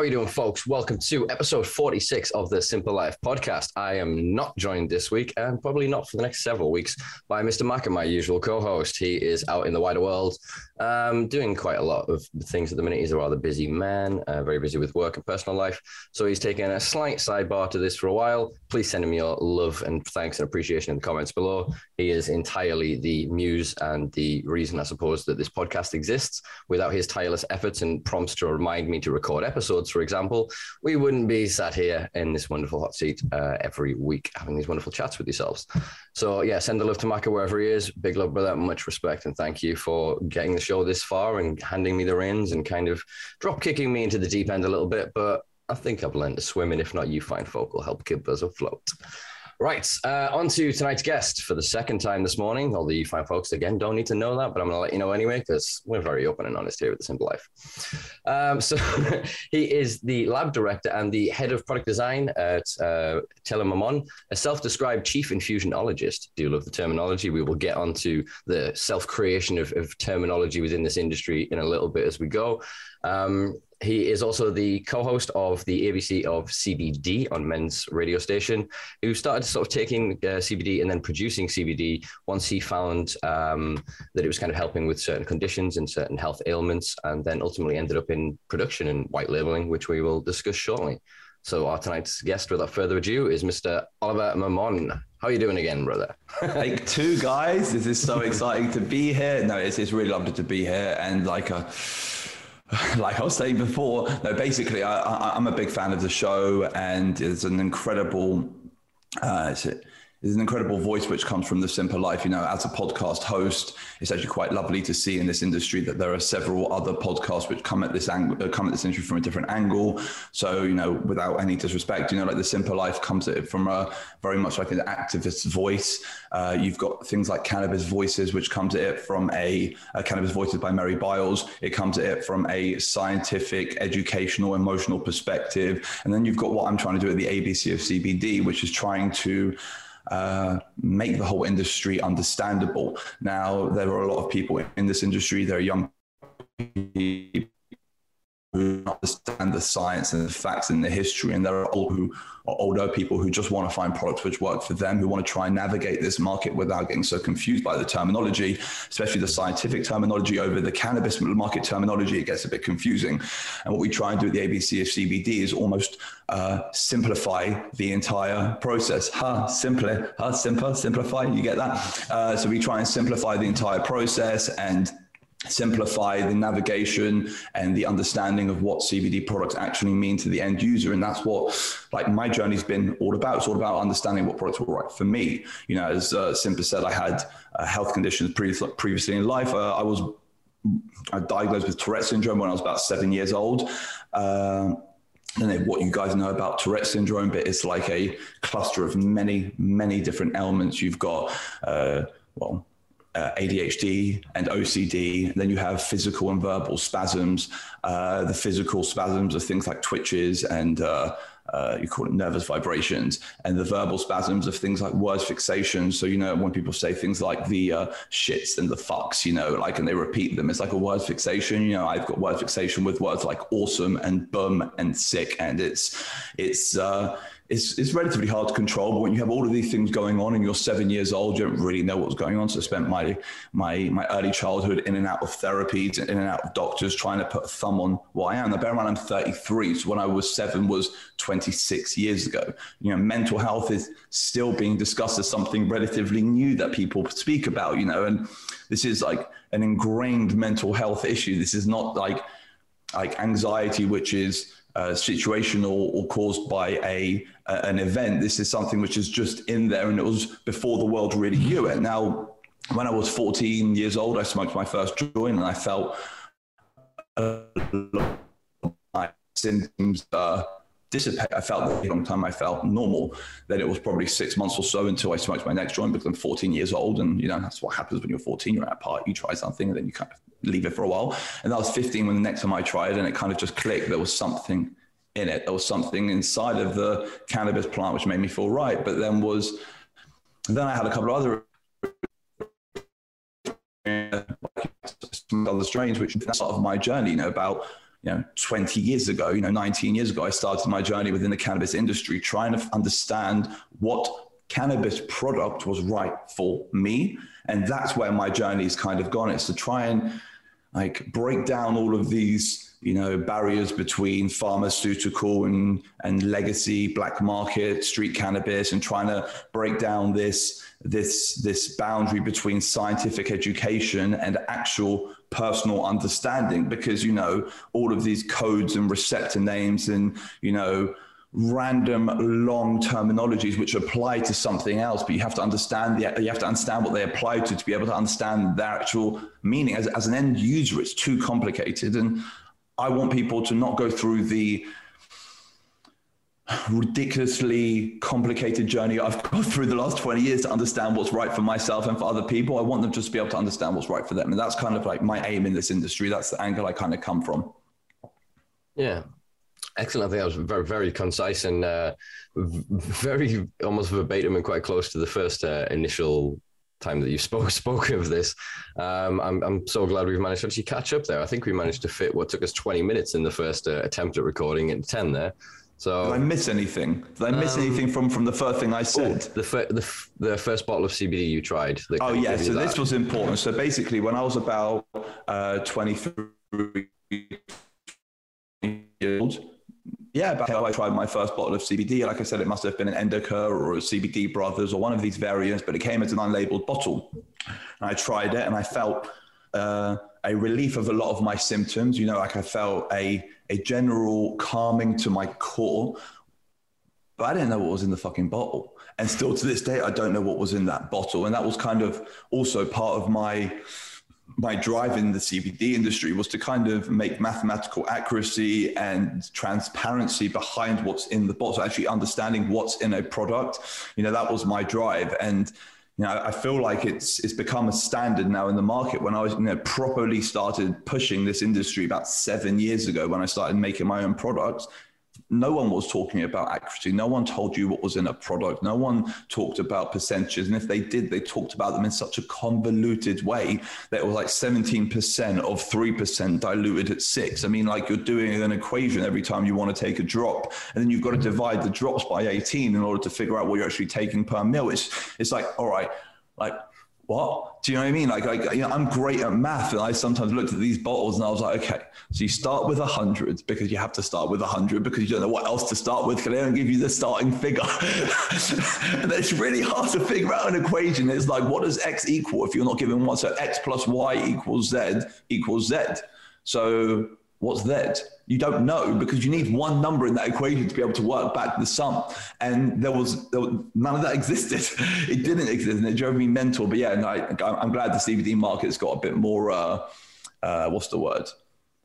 how are you doing, folks? Welcome to episode 46 of the Simpa Life podcast. I am not joined this week and probably not for the next several weeks by Mr. Macker, my usual co host. He is out in the wider world um, doing quite a lot of things at the minute. He's a rather busy man, uh, very busy with work and personal life. So he's taken a slight sidebar to this for a while. Please send him your love and thanks and appreciation in the comments below. He is entirely the muse and the reason, I suppose, that this podcast exists. Without his tireless efforts and prompts to remind me to record episodes, for example, we wouldn't be sat here in this wonderful hot seat uh, every week having these wonderful chats with yourselves. So, yeah, send the love to Maka wherever he is. Big love, brother. Much respect. And thank you for getting the show this far and handing me the reins and kind of drop kicking me into the deep end a little bit. But I think I've learned to swim. And if not, you fine folk will help keep us afloat. Right, uh, on to tonight's guest for the second time this morning. Although you fine folks, again, don't need to know that, but I'm going to let you know anyway because we're very open and honest here at The Simpa Life. Um, so he is the lab director and the head of product design at uh, Taylor Mammon, a self described chief infusionologist. Do you love the terminology? We will get onto the self creation of, of terminology within this industry in a little bit as we go. Um, he is also the co-host of the ABC of CBD on Men's radio station, who started sort of taking uh, CBD and then producing CBD once he found um, that it was kind of helping with certain conditions and certain health ailments, and then ultimately ended up in production and white labeling, which we will discuss shortly. So our tonight's guest, without further ado, is Mr. Oliver Mammon. How are you doing again, brother? Take two, guys. This is so exciting to be here. No, it's, it's really lovely to be here, and like a like I was saying before, no, basically, I, am a big fan of the show, and it's an incredible. Uh, there's an incredible voice which comes from the Simpa Life. You know, as a podcast host, it's actually quite lovely to see in this industry that there are several other podcasts which come at this angle, uh, come at this industry from a different angle. So, you know, without any disrespect, you know, like the Simpa Life comes at it from a very much like an activist voice. Uh, you've got things like Cannabis Voices, which comes at it from a, a Cannabis Voices by Mary Biles. It comes at it from a scientific, educational, emotional perspective. And then you've got what I'm trying to do at the ABC of CBD, which is trying to uh, make the whole industry understandable. Now, there are a lot of people in this industry, there are young people who understand the science and the facts and the history, and there are old who are older people who just want to find products which work for them, who want to try and navigate this market without getting so confused by the terminology, especially the scientific terminology over the cannabis market terminology. It gets a bit confusing. And what we try and do at the ABC of CBD is almost uh, simplify the entire process. Ha, simply, ha, simple, simplify. You get that? Uh, so we try and simplify the entire process and simplify the navigation and the understanding of what CBD products actually mean to the end user. And that's what like my journey's been all about. It's all about understanding what products were right for me. You know, as uh, Simpa said, I had uh, health conditions previously, previously in life. Uh, I was I diagnosed with Tourette syndrome when I was about seven years old. Uh, I don't know what you guys know about Tourette syndrome, but it's like a cluster of many, many different ailments. You've got, uh, well, uh, ADHD and OCD. And then you have physical and verbal spasms. Uh, the physical spasms are things like twitches and uh, uh, you call it nervous vibrations, and the verbal spasms of things like words fixation. So, you know, when people say things like the uh, shits and the fucks, you know, like, and they repeat them, it's like a word fixation. You know, I've got word fixation with words like awesome and bum and sick, and it's, it's, uh, it's, it's relatively hard to control. But when you have all of these things going on and you're seven years old, you don't really know what's going on. So I spent my my my early childhood in and out of therapies, in and out of doctors, trying to put a thumb on what I am. Now, bear in mind, I'm 33. So when I was seven was 26 years ago. You know, mental health is still being discussed as something relatively new that people speak about. You know, and this is like an ingrained mental health issue. This is not like like anxiety, which is uh, situational or caused by a, an event. This is something which is just in there, and it was before the world really knew it. Now, when I was 14 years old, I smoked my first joint, and I felt my symptoms uh, dissipate. I felt that a long time I felt normal. Then it was probably six months or so until I smoked my next joint because I'm 14 years old. And, you know, that's what happens when you're 14. You're at a party, you try something, and then you kind of leave it for a while. And I was 15 when the next time I tried, and it kind of just clicked. There was something in it. or something inside of the cannabis plant which made me feel right. But then was, then I had a couple of other other strains, which that's sort of my journey, you know, about you know 20 years ago you know 19 years ago i started my journey within the cannabis industry trying to understand what cannabis product was right for me and that's where my journey's kind of gone it's to try and like break down all of these you know barriers between pharmaceutical and and legacy black market street cannabis and trying to break down this this this boundary between scientific education and actual personal understanding because you know all of these codes and receptor names and you know random long terminologies which apply to something else but you have to understand the you have to understand what they apply to to be able to understand their actual meaning. As, as an end user it's too complicated. And i want people to not go through the ridiculously complicated journey I've gone through the last 20 years to understand what's right for myself and for other people. I want them just to be able to understand what's right for them. And that's kind of like my aim in this industry. That's the angle I kind of come from. Yeah. Excellent. I think that was very, very concise and uh, very almost verbatim and quite close to the first uh, initial time that you spoke spoke of this. Um, I'm I'm so glad we've managed to actually catch up there. I think we managed to fit what took us 20 minutes in the first uh, attempt at recording in 10 there. So did I miss anything? Did I miss um, anything from from the first thing I said? Oh, the, fir- the, f- the first bottle of CBD you tried. Oh yeah, so this was important. So basically, when I was about uh, 23 years old, yeah, how I tried my first bottle of CBD. Like I said, it must have been an Endoca or a CBD Brothers or one of these variants, but it came as an unlabeled bottle. And I tried it, and I felt uh, a relief of a lot of my symptoms. You know, like I felt a a general calming to my core, but I didn't know what was in the fucking bottle. And still to this day, I don't know what was in that bottle. And that was kind of also part of my my drive in the CBD industry was to kind of make mathematical accuracy and transparency behind what's in the bottle. Actually understanding what's in a product, you know, that was my drive. And you know, I feel like it's it's become a standard now in the market. When I was, you know, properly started pushing this industry about seven years ago, when I started making my own products, no one was talking about accuracy. No one told you what was in a product. No one talked about percentages. And if they did, they talked about them in such a convoluted way that it was like 17% of 3% diluted at six. I mean, like you're doing an equation every time you want to take a drop. And then you've got to mm-hmm. divide the drops by 18 in order to figure out what you're actually taking per mil. It's, it's like, all right, like what? Do you know what I mean? Like, like you know, I'm great at math, and I sometimes looked at these bottles and I was like, okay, so you start with a hundred because you have to start with a hundred because you don't know what else to start with because they don't give you the starting figure. and it's really hard to figure out an equation. It's like, what does x equal if you're not given one? So x plus y equals z equals z. So what's that? you don't know because you need one number in that equation to be able to work back the sum. And there was, there was none of that existed. it didn't exist, and it drove me mental. But yeah, no, I, am glad the CBD market's got a bit more. Uh, uh, what's the word?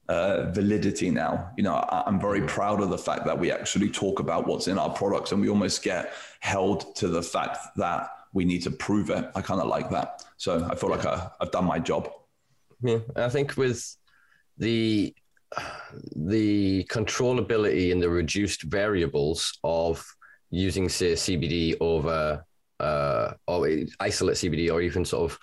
Uh, validity now. You know, I, am very proud of the fact that we actually talk about what's in our products, and we almost get held to the fact that we need to prove it. I kind of like that. So I feel like I, I've done my job. Yeah, I think with the the controllability and the reduced variables of using say CBD over uh, or isolate CBD or even sort of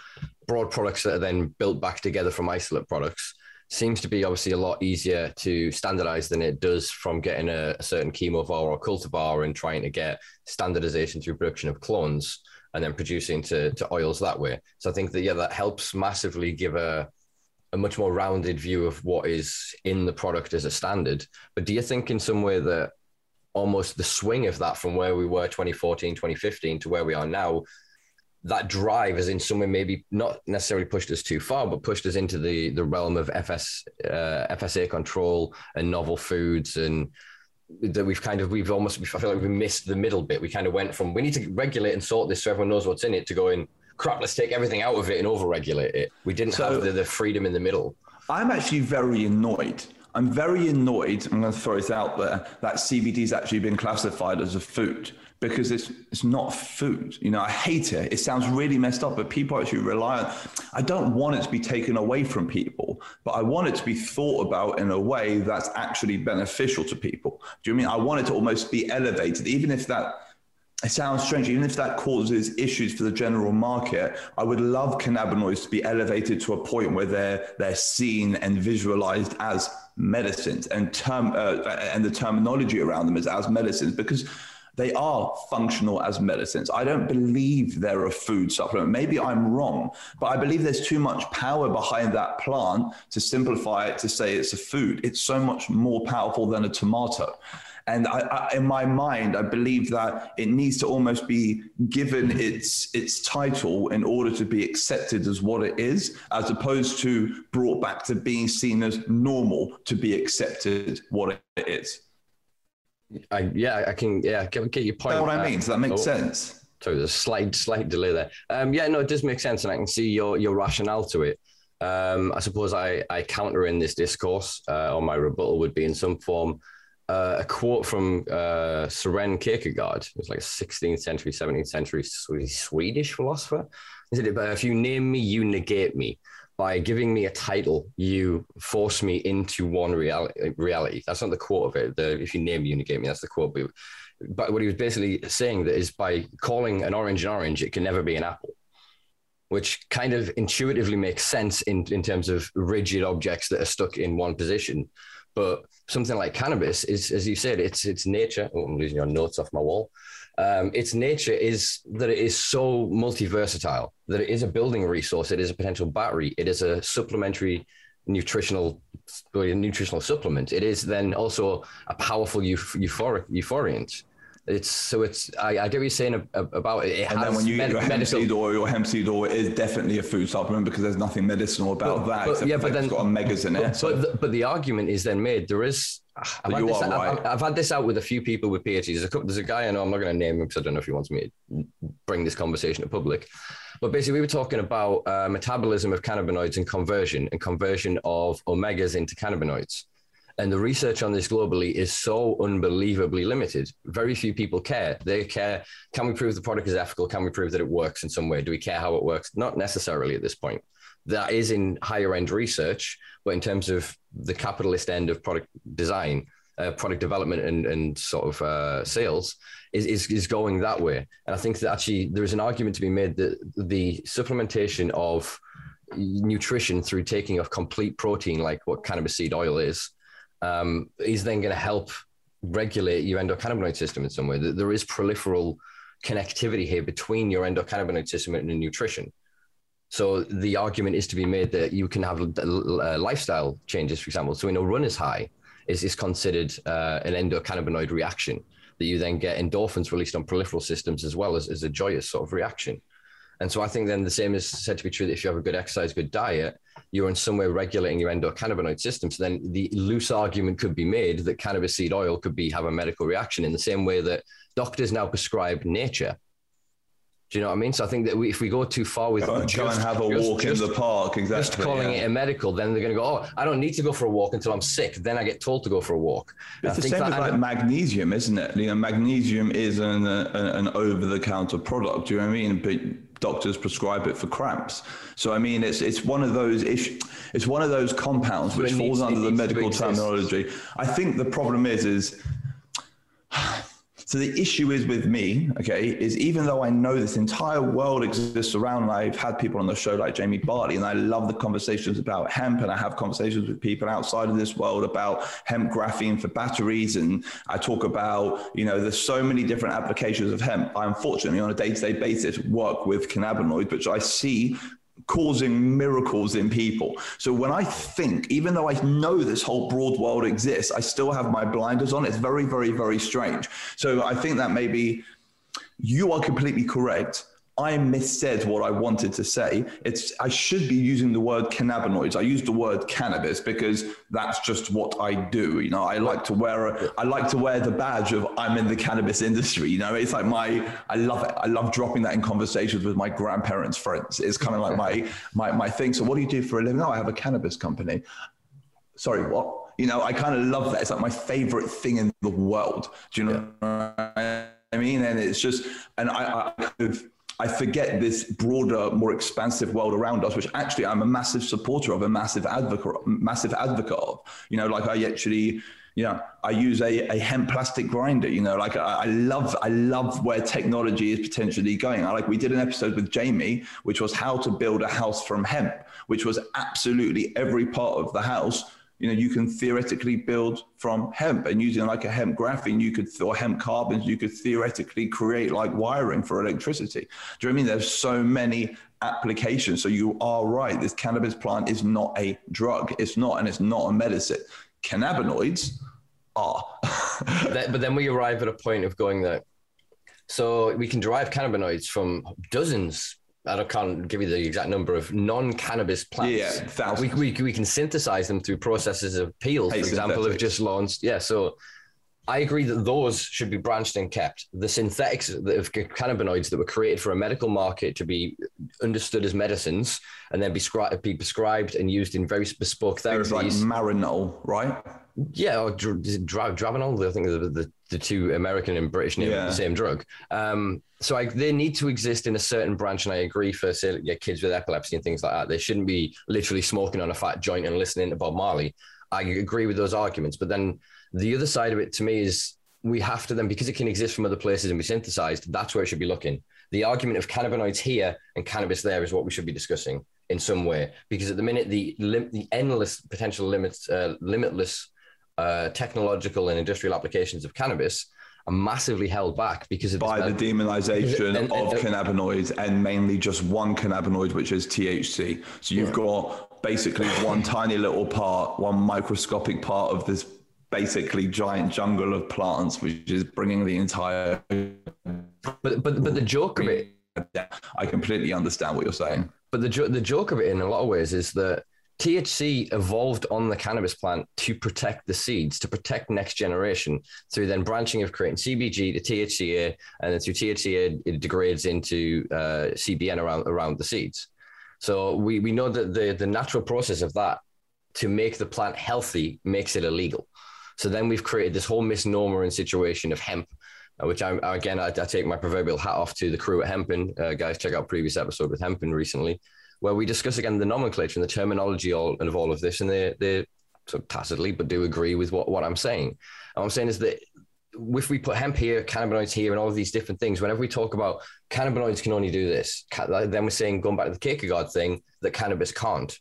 broad products that are then built back together from isolate products seems to be obviously a lot easier to standardize than it does from getting a, a certain chemovar or cultivar and trying to get standardization through production of clones and then producing to, to oils that way. So I think that yeah, that helps massively give a a much more rounded view of what is in the product as a standard. But do you think in some way that almost the swing of that from where we were 2014, 2015 to where we are now, that drive is in some way maybe not necessarily pushed us too far, but pushed us into the the realm of FS uh, FSA control and novel foods and that we've kind of we've almost I feel like we missed the middle bit. We kind of went from we need to regulate and sort this so everyone knows what's in it to going crap, let's take everything out of it and overregulate it. We didn't so, have the, the freedom in the middle. I'm actually very annoyed. I'm very annoyed. I'm going to throw this out there that CBD has actually been classified as a food because it's it's not food. You know, I hate it. It sounds really messed up, but people actually rely on. I don't want it to be taken away from people, but I want it to be thought about in a way that's actually beneficial to people. Do you mean I want it to almost be elevated, even if that it sounds strange, even if that causes issues for the general market, I would love cannabinoids to be elevated to a point where they're they're seen and visualized as medicines and term uh, and the terminology around them is as medicines because they are functional as medicines. I don't believe they're a food supplement. Maybe I'm wrong, but I believe there's too much power behind that plant to simplify it to say it's a food. It's so much more powerful than a tomato. And I, I, in my mind, I believe that it needs to almost be given its its title in order to be accepted as what it is, as opposed to brought back to being seen as normal to be accepted what it is. I, yeah, I can. Yeah, get, get your point. That's what I mean. Does that make oh, sense? So there's a slight, slight delay there. Um, yeah, no, it does make sense, and I can see your your rationale to it. Um, I suppose I, I counter in this discourse, uh, or my rebuttal would be in some form uh, a quote from uh, Søren Kierkegaard. It's like a 16th century, 17th century Swedish philosopher. He said, "If you name me, you negate me." by giving me a title, you force me into one reality. reality. That's not the quote of it. The, if you name me, you negate me. That's the quote. But, but what he was basically saying that is by calling an orange an orange, it can never be an apple, which kind of intuitively makes sense in, in terms of rigid objects that are stuck in one position. But something like cannabis is, as you said, it's it's nature. Oh, I'm losing your notes off my wall. Um, its nature is that it is so multi-versatile that it is a building resource it is a potential battery it is a supplementary nutritional nutritional supplement. It is then also a powerful euphoric euphoriant it's so it's I, I get what you're saying about it. it and then when you get your hemp seed oil, your hemp seed oil is definitely a food supplement because there's nothing medicinal about but, that. But, yeah, but then it's got omegas in it. But, so. but, the, but the argument is then made there is I've had, this, I've, I've had, this, out with a few people with PhDs. There's a, couple, there's a guy I know, I'm not going to name him because I don't know if he wants me to bring this conversation to public. But basically, we were talking about uh, metabolism of cannabinoids and conversion and conversion of omegas into cannabinoids. And the research on this globally is so unbelievably limited. Very few people care. They care can we prove the product is ethical? Can we prove that it works in some way? Do we care how it works? Not necessarily at this point. That is in higher end research, but in terms of the capitalist end of product design, uh, product development and, and sort of uh, sales is, is, is going that way. And I think that actually there's an argument to be made that the supplementation of nutrition through taking of complete protein, like what cannabis seed oil is, um, is then going to help regulate your endocannabinoid system in some way. There is peripheral connectivity here between your endocannabinoid system and nutrition. So the argument is to be made that you can have uh, lifestyle changes, for example. So in a runner's high is, is considered uh, an endocannabinoid reaction that you then get endorphins released on peripheral systems as well as, as a joyous sort of reaction. And so I think then the same is said to be true that if you have a good exercise, good diet, you're in some way regulating your endocannabinoid system. So then the loose argument could be made that cannabis seed oil could be have a medical reaction in the same way that doctors now prescribe nature do you know what I mean? So I think that we, if we go too far with go, just, go and have a just, walk just, in the park, exactly. Just calling yeah. it a medical, then they're going to go, oh, I don't need to go for a walk until I'm sick. Then I get told to go for a walk. It's the same with like magnesium, isn't it? You know, magnesium is an, uh, an over-the-counter product. Do you know what I mean? But doctors prescribe it for cramps. So I mean, it's it's one of those issues. It's one of those compounds which falls under the medical terminology. I think the problem is is so the issue is with me, okay, is even though I know this entire world exists around, I've had people on the show like Jamie Bartley, and I love the conversations about hemp, and I have conversations with people outside of this world about hemp graphene for batteries, and I talk about, you know, there's so many different applications of hemp. I unfortunately, on a day-to-day basis, work with cannabinoids, which I see causing miracles in people. So when I think, even though I know this whole broad world exists, I still have my blinders on. It's very, very, very strange. So I think that maybe you are completely correct I missaid what I wanted to say. It's I should be using the word cannabinoids. I use the word cannabis because that's just what I do. You know, I like to wear a, I like to wear the badge of I'm in the cannabis industry. You know, it's like my I love it. I love dropping that in conversations with my grandparents' friends. It's kind of like my my my thing. So what do you do for a living? Oh, I have a cannabis company. Sorry, what? You know, I kind of love that. It's like my favorite thing in the world. Do you know yeah. I mean? And it's just, and I, I kind of I forget this broader, more expansive world around us, which actually I'm a massive supporter of, a massive advocate, massive advocate of. You know, like I actually, you know, I use a, a hemp plastic grinder. You know, like I, I love, I love where technology is potentially going. I like we did an episode with Jamie, which was how to build a house from hemp, which was absolutely every part of the house you know, you can theoretically build from hemp and using like a hemp graphene, you could, or hemp carbons, you could theoretically create like wiring for electricity. Do you know what I mean? There's so many applications. So you are right. This cannabis plant is not a drug. It's not, and it's not a medicine. Cannabinoids are. but then we arrive at a point of going that so we can derive cannabinoids from dozens. I can't give you the exact number of non-cannabis plants. Yeah, uh, thousands. We, we, we can synthesize them through processes of peels, for example, have just launched. Yeah, so I agree that those should be branched and kept. The synthetics of cannabinoids that were created for a medical market to be understood as medicines and then be, scri- be prescribed and used in very bespoke therapies. Things like Marinol, right? Yeah, or dra- dra- Dravonol. I think the, the, the, two American and British name yeah. the same drug. Um, so I, they need to exist in a certain branch, and I agree for say, yeah, kids with epilepsy and things like that. They shouldn't be literally smoking on a fat joint and listening to Bob Marley. I agree with those arguments, but then the other side of it to me is we have to then, because it can exist from other places and be synthesized, that's where it should be looking. The argument of cannabinoids here and cannabis there is what we should be discussing in some way. Because at the minute, the lim- the endless potential limits, uh, limitless uh, technological and industrial applications of cannabis are massively held back because of by the demonization and, and, of cannabinoids and mainly just one cannabinoid, which is THC. So you've yeah. got basically one tiny little part, one microscopic part of this basically giant jungle of plants, which is bringing the entire. But but but the joke of it. I completely understand what you're saying. But the the joke of it, in a lot of ways, is that THC evolved on the cannabis plant to protect the seeds, to protect next generation through then branching of creating CBG to THCA, and then through THCA it degrades into uh, CBN around around the seeds. So we we know that the the natural process of that to make the plant healthy makes it illegal. So then we've created this whole misnomer and situation of hemp, uh, which I'm again I, I, take my proverbial hat off to the crew at Hempen. Uh, guys, check out previous episode with Hempen recently, where we discuss again the nomenclature and the terminology all, of all of this, and they they sort of tacitly but do agree with what, what I'm saying. And what I'm saying is that if we put hemp here, cannabinoids here, and all of these different things, whenever we talk about cannabinoids can only do this, then we're saying going back to the Kierkegaard thing that cannabis can't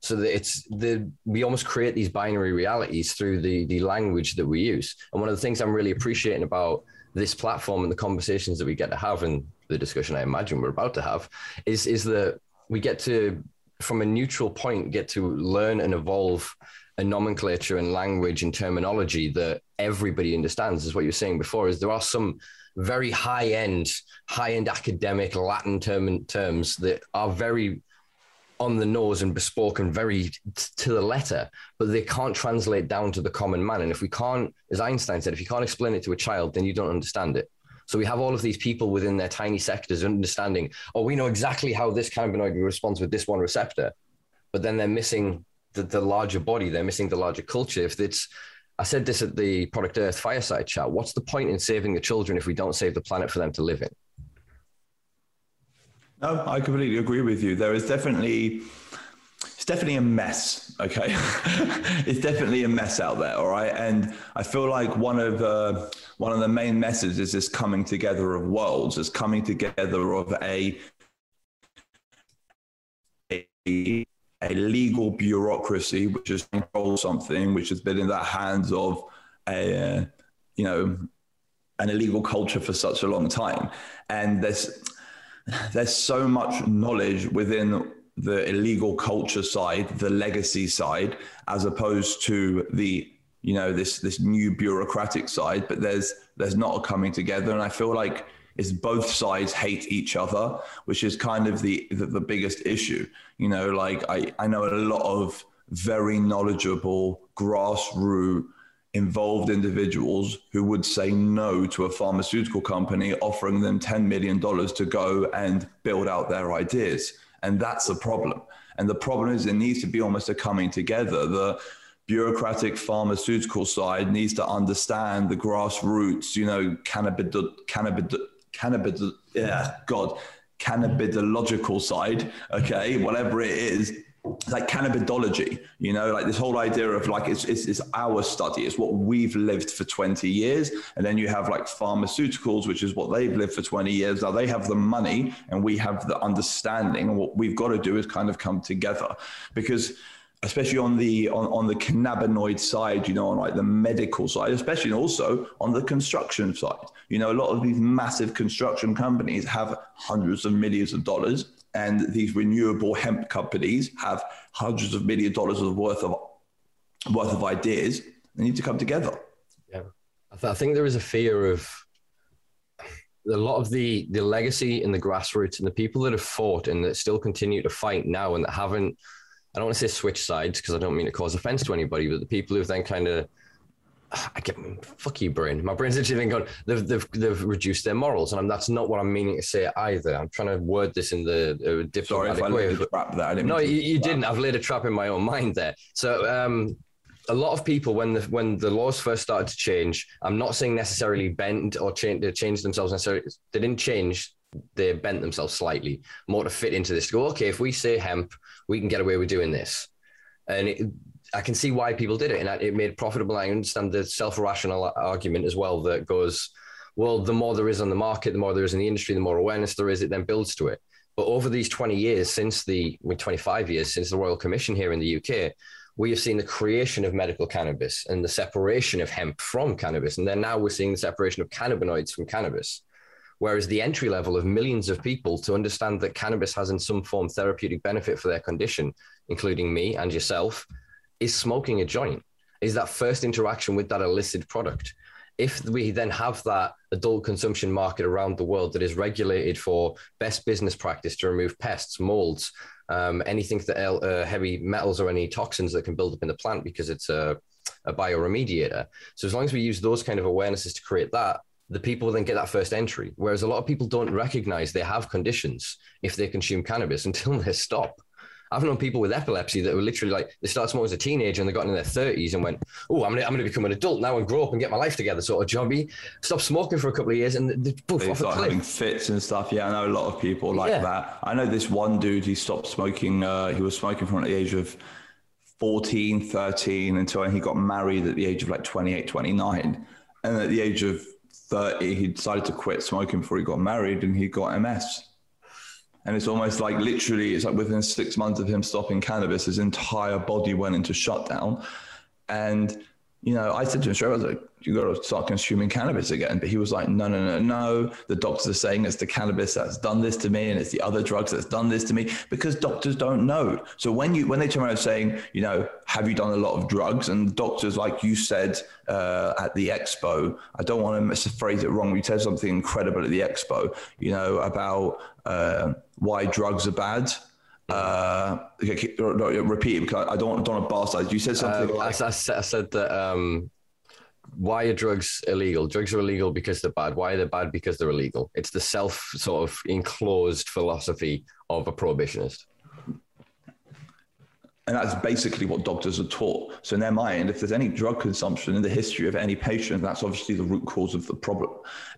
so that it's the we almost create these binary realities through the the language that we use and one of the things i'm really appreciating about this platform and the conversations that we get to have and the discussion i imagine we're about to have is is that we get to from a neutral point get to learn and evolve a nomenclature and language and terminology that everybody understands is what you're saying before is there are some very high end high end academic latin term terms that are very on the nose and bespoke and very t- to the letter, but they can't translate down to the common man. And if we can't, as Einstein said, if you can't explain it to a child, then you don't understand it. So we have all of these people within their tiny sectors understanding, oh, we know exactly how this cannabinoid responds with this one receptor, but then they're missing the, the larger body, they're missing the larger culture. If it's, I said this at the Product Earth fireside chat, what's the point in saving the children if we don't save the planet for them to live in? No, I completely agree with you. There is definitely definitely a mess. Okay, it's definitely a mess out there. All right, and I feel like one of uh, one of the main messes is this coming together of worlds, this coming together of a a, a legal bureaucracy which has controlled something which has been in the hands of a uh, you know an illegal culture for such a long time, and there's there's so much knowledge within the illegal culture side, the legacy side, as opposed to the you know this this new bureaucratic side. But there's there's not a coming together, and I feel like it's both sides hate each other, which is kind of the the, the biggest issue. You know, like I I know a lot of very knowledgeable grassroots involved individuals who would say no to a pharmaceutical company offering them $10 million to go and build out their ideas. And that's a problem. And the problem is, it needs to be almost a coming together. The bureaucratic pharmaceutical side needs to understand the grassroots, you know, cannabis, cannabis, cannabis, yeah, God, cannabidological side, okay, whatever it is, like cannabidology, you know, like this whole idea of like it's, it's, it's our study, it's what we've lived for 20 years. And then you have like pharmaceuticals, which is what they've lived for 20 years. Now they have the money and we have the understanding. And what we've got to do is kind of come together because especially on the on, on the cannabinoid side, you know, on like the medical side, especially also on the construction side. You know, a lot of these massive construction companies have hundreds of millions of dollars, and these renewable hemp companies have hundreds of million dollars worth of worth of ideas. They need to come together. Yeah, I, th- I think there is a fear of a lot of the the legacy and the grassroots and the people that have fought and that still continue to fight now and that haven't I don't want to say switch sides because I don't mean to cause offense to anybody, but the people who've then kind of I get fuck you, brain. My brain's actually then gone. They've, they've they've reduced their morals, and I'm, that's not what I'm meaning to say either. I'm trying to word this in the uh, diplomatic Sorry way. laid a trap there. No, you, you didn't. I've laid a trap in my own mind there. So, um, a lot of people, when the when the laws first started to change, I'm not saying necessarily bend or change, they changed themselves necessarily. They didn't change. They bent themselves slightly more to fit into this. To go, okay, if we say hemp, we can get away with doing this, and it, I can see why people did it, and it made profitable. I understand the self-rational argument as well that goes, well, the more there is on the market, the more there is in the industry, the more awareness there is, it then builds to it. But over these 20 years since the, well, 25 years since the Royal Commission here in the UK, we have seen the creation of medical cannabis and the separation of hemp from cannabis. And then now we're seeing the separation of cannabinoids from cannabis. Whereas the entry level of millions of people to understand that cannabis has in some form therapeutic benefit for their condition, including me and yourself, is smoking a joint, is that first interaction with that illicit product. If we then have that adult consumption market around the world that is regulated for best business practice to remove pests, molds, um, anything that uh, heavy metals or any toxins that can build up in the plant because it's a, a bioremediator. So as long as we use those kind of awarenesses to create that, the people then get that first entry. Whereas a lot of people don't recognize they have conditions if they consume cannabis until they stop. I've known people with epilepsy that were literally like they started smoking as a teenager and they got in their 30s and went, "Oh, I'm gonna, I'm gonna become an adult now and grow up and get my life together." Sort of jobby. Stop smoking for a couple of years and they poof They off start having fits and stuff. Yeah, I know a lot of people like Yeah. that. I know this one dude, he stopped smoking. Uh, he was smoking from the age of 14, 13 until he got married at the age of like 28, 29. And at the age of 30, he decided to quit smoking before he got married and he got MS. And it's almost like literally, it's like within six months of him stopping cannabis, his entire body went into shutdown. And, you know, I said to him straight, I was like, you got to start consuming cannabis again. But he was like, no, no, no, no. The doctors are saying it's the cannabis that's done this to me and it's the other drugs that's done this to me because doctors don't know. So when you, when they turn around saying, you know, have you done a lot of drugs? And doctors, like you said uh, at the expo, I don't want to phrase it wrong. You said something incredible at the expo, you know, about uh, why drugs are bad. Uh, okay, no, no, repeat because I don't, don't want to bastardize. You said something Um, I, I said- I said that um, why are drugs illegal? Drugs are illegal because they're bad. Why are they bad? Because they're illegal. It's the self sort of enclosed philosophy of a prohibitionist. And that's basically what doctors are taught. So in their mind, if there's any drug consumption in the history of any patient, that's obviously the root cause of the problem.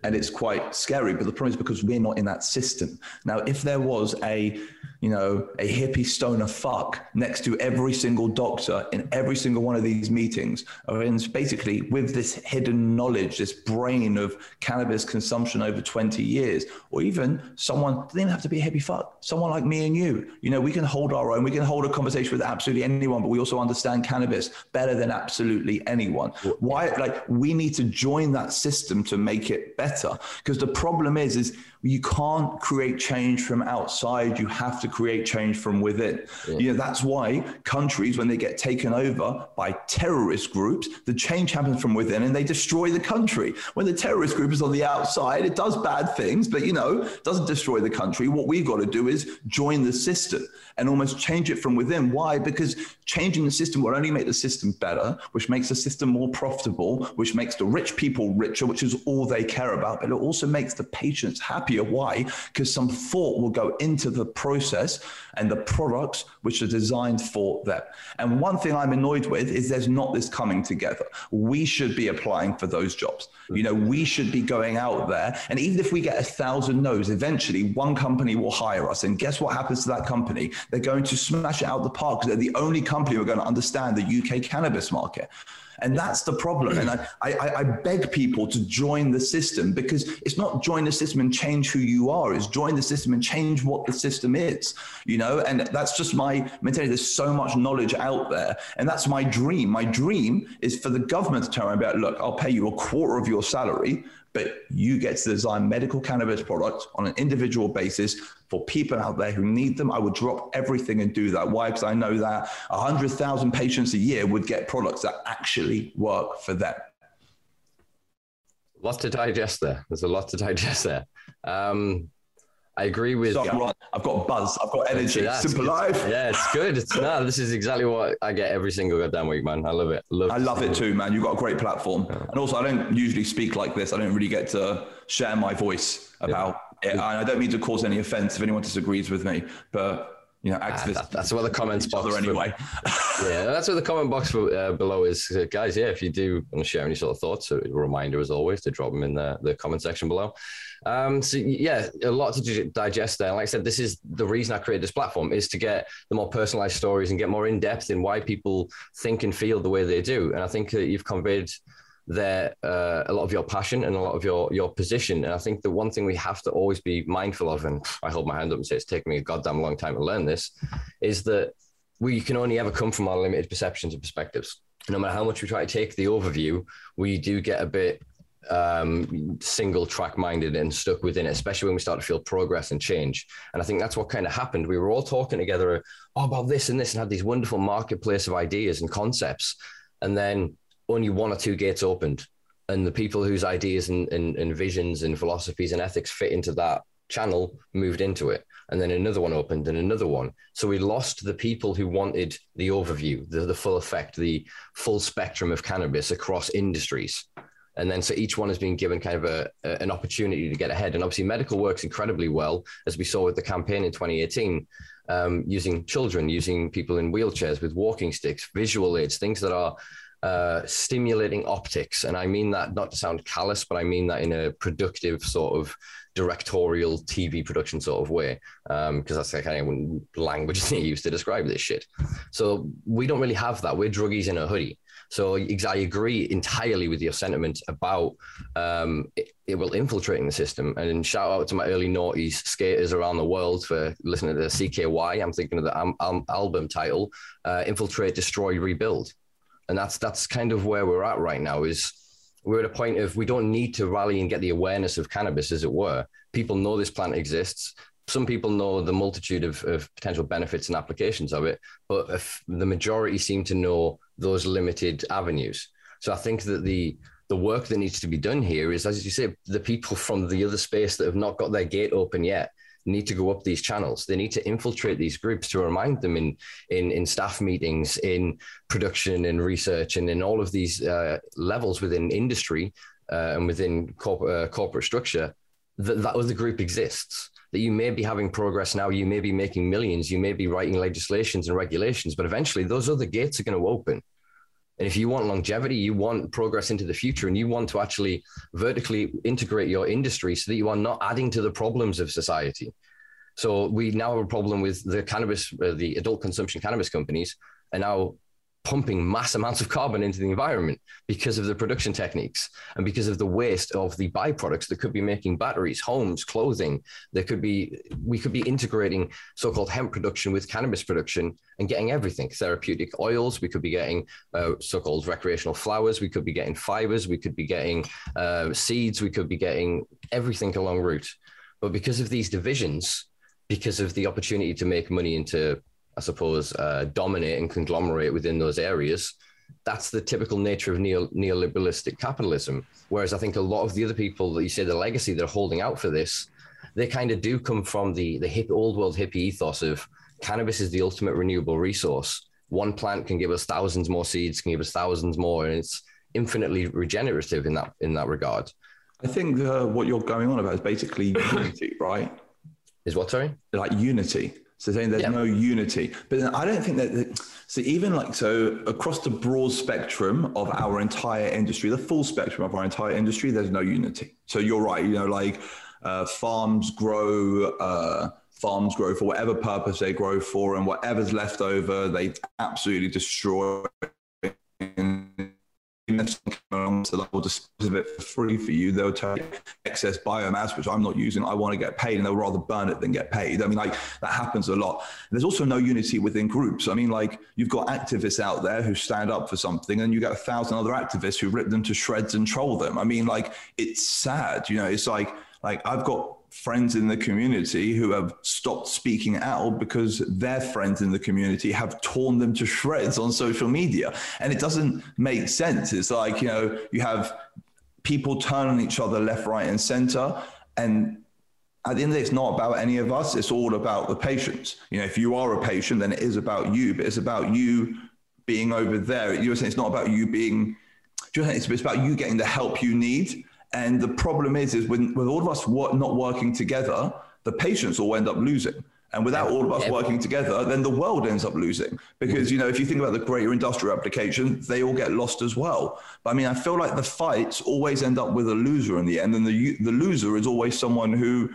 And it's quite scary. But the problem is because we're not in that system. Now, if there was a, you know, a hippie stoner fuck next to every single doctor in every single one of these meetings, in basically with this hidden knowledge, this brain of cannabis consumption over 20 years, or even someone doesn't even have to be a hippie fuck, someone like me and you, you know, we can hold our own, we can hold a conversation with absolutely anyone, but we also understand cannabis better than absolutely anyone. Why, like, we need to join that system to make it better. Because the problem is, is you can't create change from outside. You have to create change from within. You know, that's why countries, when they get taken over by terrorist groups, the change happens from within and they destroy the country. When the terrorist group is on the outside, it does bad things, but you know, doesn't destroy the country. What we've got to do is join the system and almost change it from within. Why? Because changing the system will only make the system better, which makes the system more profitable, which makes the rich people richer, which is all they care about. But it also makes the patients happier. Why? Because some thought will go into the process and the products which are designed for them. And one thing I'm annoyed with is there's not this coming together. We should be applying for those jobs. You know, we should be going out there. And even if we get a thousand no's, eventually one company will hire us. And guess what happens to that company? They're going to smash it out the park because they're the only company who are going to understand the UK cannabis market. And that's the problem. And I, I, I beg people to join the system because it's not join the system and change who you are, it's join the system and change what the system is, you know? And that's just my mentality. There's so much knowledge out there. And that's my dream. My dream is for the government to turn around and be like, look, I'll pay you a quarter of your salary but you get to design medical cannabis products on an individual basis for people out there who need them. I would drop everything and do that. Why? Because I know that 100,000 patients a year would get products that actually work for them. Lot to digest there. There's a lot to digest there. Um, I agree with. So I've got buzz. I've got energy. That's Simpa Life. Yeah, it's good. It's no. This is exactly what I get every single goddamn week, man. I love it. Love I love it too, man. You've got a great platform, yeah. and also I don't usually speak like this. I don't really get to share my voice about yeah. it, and I don't mean to cause any offense if anyone disagrees with me, but you know, activists. Ah, that, that's what the comments box anyway. yeah, that's what the comment box for, uh, below is, uh, guys. Yeah, if you do want to share any sort of thoughts, a reminder as always to drop them in the, the comment section below. Um, so yeah, a lot to digest there. Like I said, this is the reason I created this platform is to get the more personalized stories and get more in depth in why people think and feel the way they do. And I think that you've conveyed there uh, a lot of your passion and a lot of your your position. And I think the one thing we have to always be mindful of, and I hold my hand up and say it's taken me a goddamn long time to learn this, is that we can only ever come from our limited perceptions and perspectives. No matter how much we try to take the overview, we do get a bit um, single track minded and stuck within it, especially when we start to feel progress and change. And I think that's what kind of happened. We were all talking together oh, about this and this and had these wonderful marketplace of ideas and concepts. And then only one or two gates opened. And the people whose ideas and, and, and visions and philosophies and ethics fit into that channel moved into it. And then another one opened and another one. So we lost the people who wanted the overview, the, the full effect, the full spectrum of cannabis across industries and then so each one has been given kind of a, a, an opportunity to get ahead. And obviously medical works incredibly well as we saw with the campaign in 2018 um, using children using people in wheelchairs with walking sticks visual aids things that are uh, stimulating optics. And i mean that not to sound callous but i mean that in a productive sort of directorial tv production sort of way because um, that's the kind of language they use to describe this shit. So we don't really have that. We're druggies in a hoodie so I agree entirely with your sentiment about um, it, it, will infiltrate the system. And shout out to my early noughties skaters around the world for listening to the CKY. I'm thinking of the um, um, album title, uh, "Infiltrate, Destroy, Rebuild," and that's that's kind of where we're at right now. Is we're at a point of we don't need to rally and get the awareness of cannabis, as it were. People know this plant exists some people know the multitude of, of potential benefits and applications of it, but the majority seem to know those limited avenues. So I think that the the work that needs to be done here is, as you say, the people from the other space that have not got their gate open yet need to go up these channels. They need to infiltrate these groups to remind them in in, in staff meetings, in production, in research, and in all of these uh, levels within industry uh, and within corporate uh, corporate structure that that other group exists that you may be having progress now, you may be making millions, you may be writing legislations and regulations, but eventually those other gates are going to open. And if you want longevity, you want progress into the future, and you want to actually vertically integrate your industry so that you are not adding to the problems of society. So we now have a problem with the cannabis, uh, the adult consumption cannabis companies, and now pumping mass amounts of carbon into the environment because of the production techniques and because of the waste of the byproducts that could be making batteries, homes, clothing. There could be, we could be integrating so called hemp production with cannabis production and getting everything therapeutic oils. We could be getting uh, so called recreational flowers. We could be getting fibers. We could be getting uh, seeds. We could be getting everything along route. But because of these divisions, because of the opportunity to make money into I suppose, uh, dominate and conglomerate within those areas. That's the typical nature of neo- neoliberalistic capitalism. Whereas I think a lot of the other people that you say the legacy they're holding out for this, they kind of do come from the the hip old world hippie ethos of cannabis is the ultimate renewable resource. One plant can give us thousands more seeds, can give us thousands more, and it's infinitely regenerative in that in that regard. I think uh, what you're going on about is basically unity, right? Is what sorry? Like unity. So saying there's no unity, but I don't think that. So even like so across the broad spectrum of our entire industry, the full spectrum of our entire industry, there's no unity. So you're right. You know, like uh, farms grow. Uh, farms grow for whatever purpose they grow for, and whatever's left over, they absolutely destroy mean, and said, like, we'll dispose of it for free for you, they'll take excess biomass, which I'm not using. I want to get paid, and they'll rather burn it than get paid. I mean, like that happens a lot. There's also no unity within groups. I mean, like you've got activists out there who stand up for something, and you get a thousand other activists who rip them to shreds and troll them. I mean, like it's sad. You know, it's like like I've got friends in the community who have stopped speaking out because their friends in the community have torn them to shreds on social media. And it doesn't make sense. It's like, you know, you have people turn on each other left, right, and center. And at the end of the day, it's not about any of us. It's all about the patients. You know, if you are a patient, then it is about you, but it's about you being over there. You're saying it's not about you being, it's about you getting the help you need and the problem is, is when, with all of us work, not working together, the patients all end up losing. And without all of us working together, then the world ends up losing. Because, you know, if you think about the greater industrial application, they all get lost as well. But I mean, I feel like the fights always end up with a loser in the end. And the, the loser is always someone who,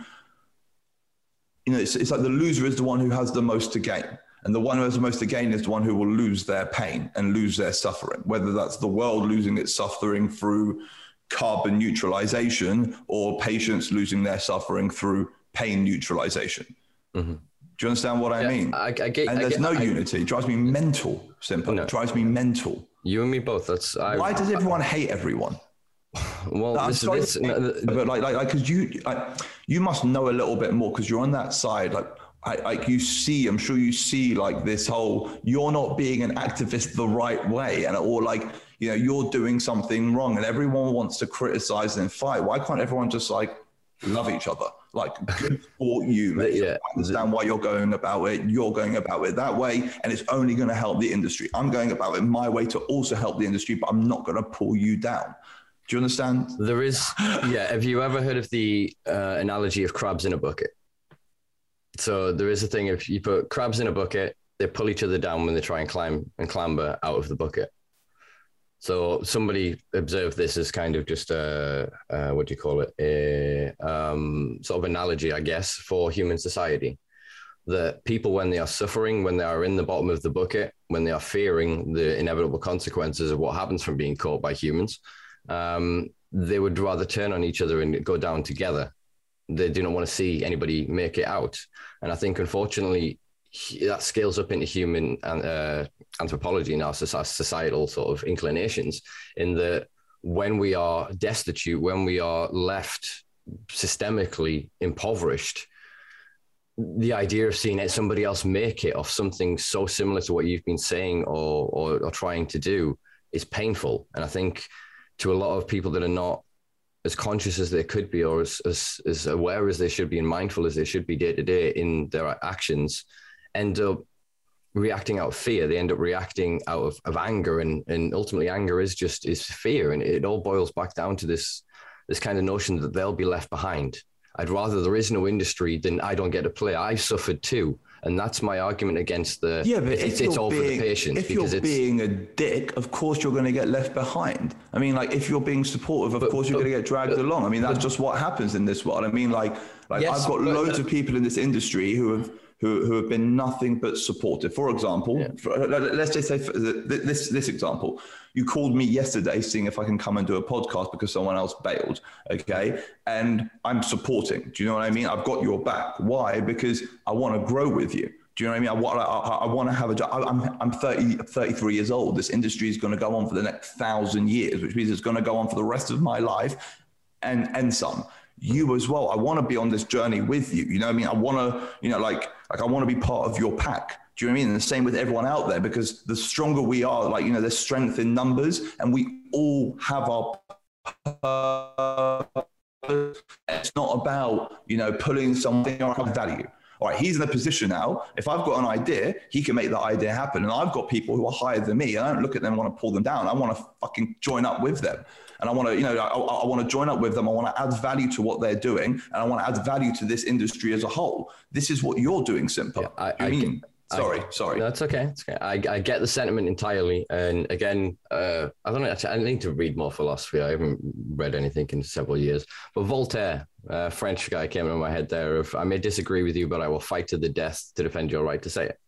you know, it's, it's like the loser is the one who has the most to gain. And the one who has the most to gain is the one who will lose their pain and lose their suffering, whether that's the world losing its suffering through carbon neutralization or patients losing their suffering through pain neutralization. Mm-hmm. Do you understand what I yeah, mean? I, I get, and there's get, no I, unity. It drives me mental. Simpa. No. It drives me mental. You and me both. That's why does everyone hate everyone? Well, no, this, sorry, this, no, but like, like, like, because you, like, you must know a little bit more because you're on that side. Like, I, like you see, I'm sure you see like this whole you're not being an activist the right way, and or like you know you're doing something wrong, and everyone wants to criticize and fight. Why can't everyone just like love each other? Like good for you, mate. Yeah. I understand why you're going about it. You're going about it that way, and it's only going to help the industry. I'm going about it my way to also help the industry, but I'm not going to pull you down. Do you understand? There is, yeah. Have you ever heard of the uh, analogy of crabs in a bucket? So there is a thing if you put crabs in a bucket, they pull each other down when they try and climb and clamber out of the bucket. So somebody observed this as kind of just a, a what do you call it? A um, sort of analogy, I guess, for human society. That people, when they are suffering, when they are in the bottom of the bucket, when they are fearing the inevitable consequences of what happens from being caught by humans, um, they would rather turn on each other and go down together they do not want to see anybody make it out. And I think, unfortunately, that scales up into human uh, anthropology and our societal sort of inclinations in that when we are destitute, when we are left systemically impoverished, the idea of seeing somebody else make it off something so similar to what you've been saying or, or, or trying to do is painful. And I think to a lot of people that are not as conscious as they could be or as, as, as aware as they should be and mindful as they should be day to day in their actions end up reacting out of fear they end up reacting out of, of anger and, and ultimately anger is just is fear and it all boils back down to this this kind of notion that they'll be left behind i'd rather there is no industry than i don't get to play i suffered too and that's my argument against the. Yeah, but it's, it's all being, for the patients. If you're being a dick, of course you're going to get left behind. I mean, like if you're being supportive, of but, course you're going to get dragged but, along. I mean, that's just what happens in this world. I mean, like, like yes, I've got loads uh, of people in this industry who have who, who have been nothing but supportive. For example, yeah. for, let's just say this this example. You called me yesterday, seeing if I can come and do a podcast because someone else bailed. Okay, and I'm supporting. Do you know what I mean? I've got your back. Why? Because I want to grow with you. Do you know what I mean? I want, I, I want to have a job. I'm, I'm 30, 33 years old. This industry is going to go on for the next thousand years, which means it's going to go on for the rest of my life and, and some you as well. I want to be on this journey with you. You know I mean? I want to, you know, like, like I want to be part of your pack. Do you know what I mean? And the same with everyone out there, because the stronger we are, like, you know, there's strength in numbers and we all have our it's not about, you know, pulling something or value. All right, he's in a position now. If I've got an idea, he can make that idea happen. And I've got people who are higher than me. And I don't look at them and want to pull them down. I want to fucking join up with them and I want to, you know, I, I want to join up with them. I want to add value to what they're doing, and I want to add value to this industry as a whole. This is what you're doing, Simpa. Yeah, I, I mean? Sorry, I, sorry. That's okay. It's okay. I, I get the sentiment entirely. And again, uh, I don't know. I need to read more philosophy. I haven't read anything in several years. But Voltaire, uh, French guy, came in my head there. Of I may disagree with you, but I will fight to the death to defend your right to say it.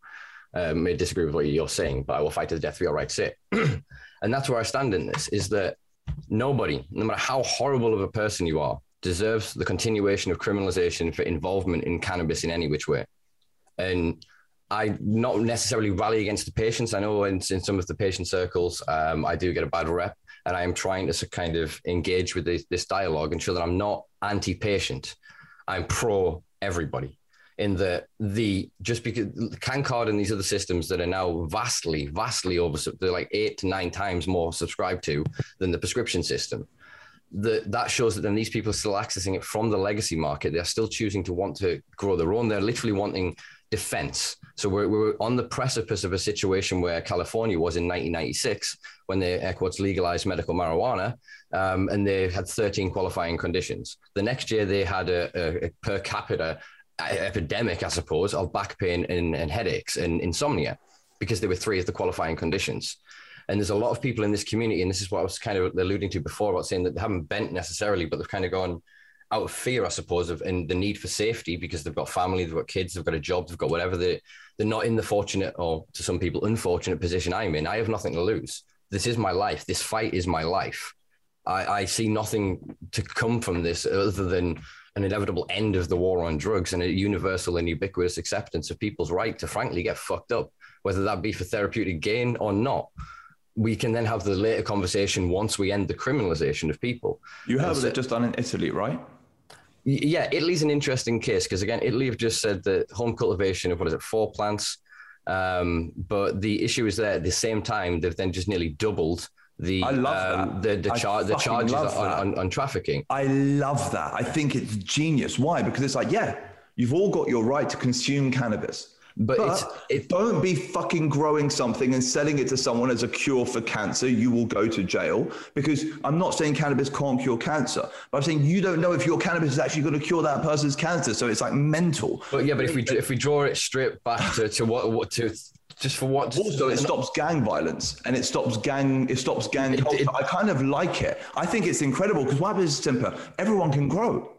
Uh, may disagree with what you're saying, but I will fight to the death for your right to say it. And that's where I stand in this is that nobody, no matter how horrible of a person you are, deserves the continuation of criminalization for involvement in cannabis in any which way. And I not necessarily rally against the patients. I know in, in some of the patient circles, um, I do get a bad rep, and I am trying to kind of engage with this, this dialogue and show that I'm not anti-patient. I'm pro everybody. In the the just because CanCard and these other systems that are now vastly, vastly over, they're like eight to nine times more subscribed to than the prescription system the, that shows that then these people are still accessing it from the legacy market. They're still choosing to want to grow their own. They're literally wanting defense. So we're, we're on the precipice of a situation where California was in 1996 when they air quotes legalized medical marijuana, um, and they had 13 qualifying conditions. The next year they had a, a, a per capita epidemic, I suppose, of back pain and, and headaches and insomnia because there were three of the qualifying conditions. And there's a lot of people in this community, and this is what I was kind of alluding to before about saying that they haven't bent necessarily, but they've kind of gone out of fear, I suppose, of and the need for safety because they've got family, they've got kids, they've got a job, they've got whatever. They they're not in the fortunate or to some people unfortunate position I'm in. I have nothing to lose. This is my life. This fight is my life. I, I see nothing to come from this other than an inevitable end of the war on drugs and a universal and ubiquitous acceptance of people's right to frankly get fucked up, whether that be for therapeutic gain or not we can then have the later conversation once we end the criminalization of people. You heard so, it just done in Italy, right? Yeah, Italy's an interesting case because again, Italy have just said that home cultivation of what is it, four plants. Um, but the issue is that at the same time, they've then just nearly doubled the I love um, that. the the, char- the charges on, on, on trafficking. I love that. I think it's genius. Why? Because it's like, yeah, you've all got your right to consume cannabis but, but it's, don't be fucking growing something and selling it to someone as a cure for cancer. You will go to jail because I'm not saying cannabis can't cure cancer, but I'm saying you don't know if your cannabis is actually going to cure that person's cancer. So it's like mental. But yeah, but if we if we draw it straight back to, to what what to just for what also it stops gang violence and it stops gang it stops gang it, it, I kind of like it. I think it's incredible because what happens is simple. Everyone can grow.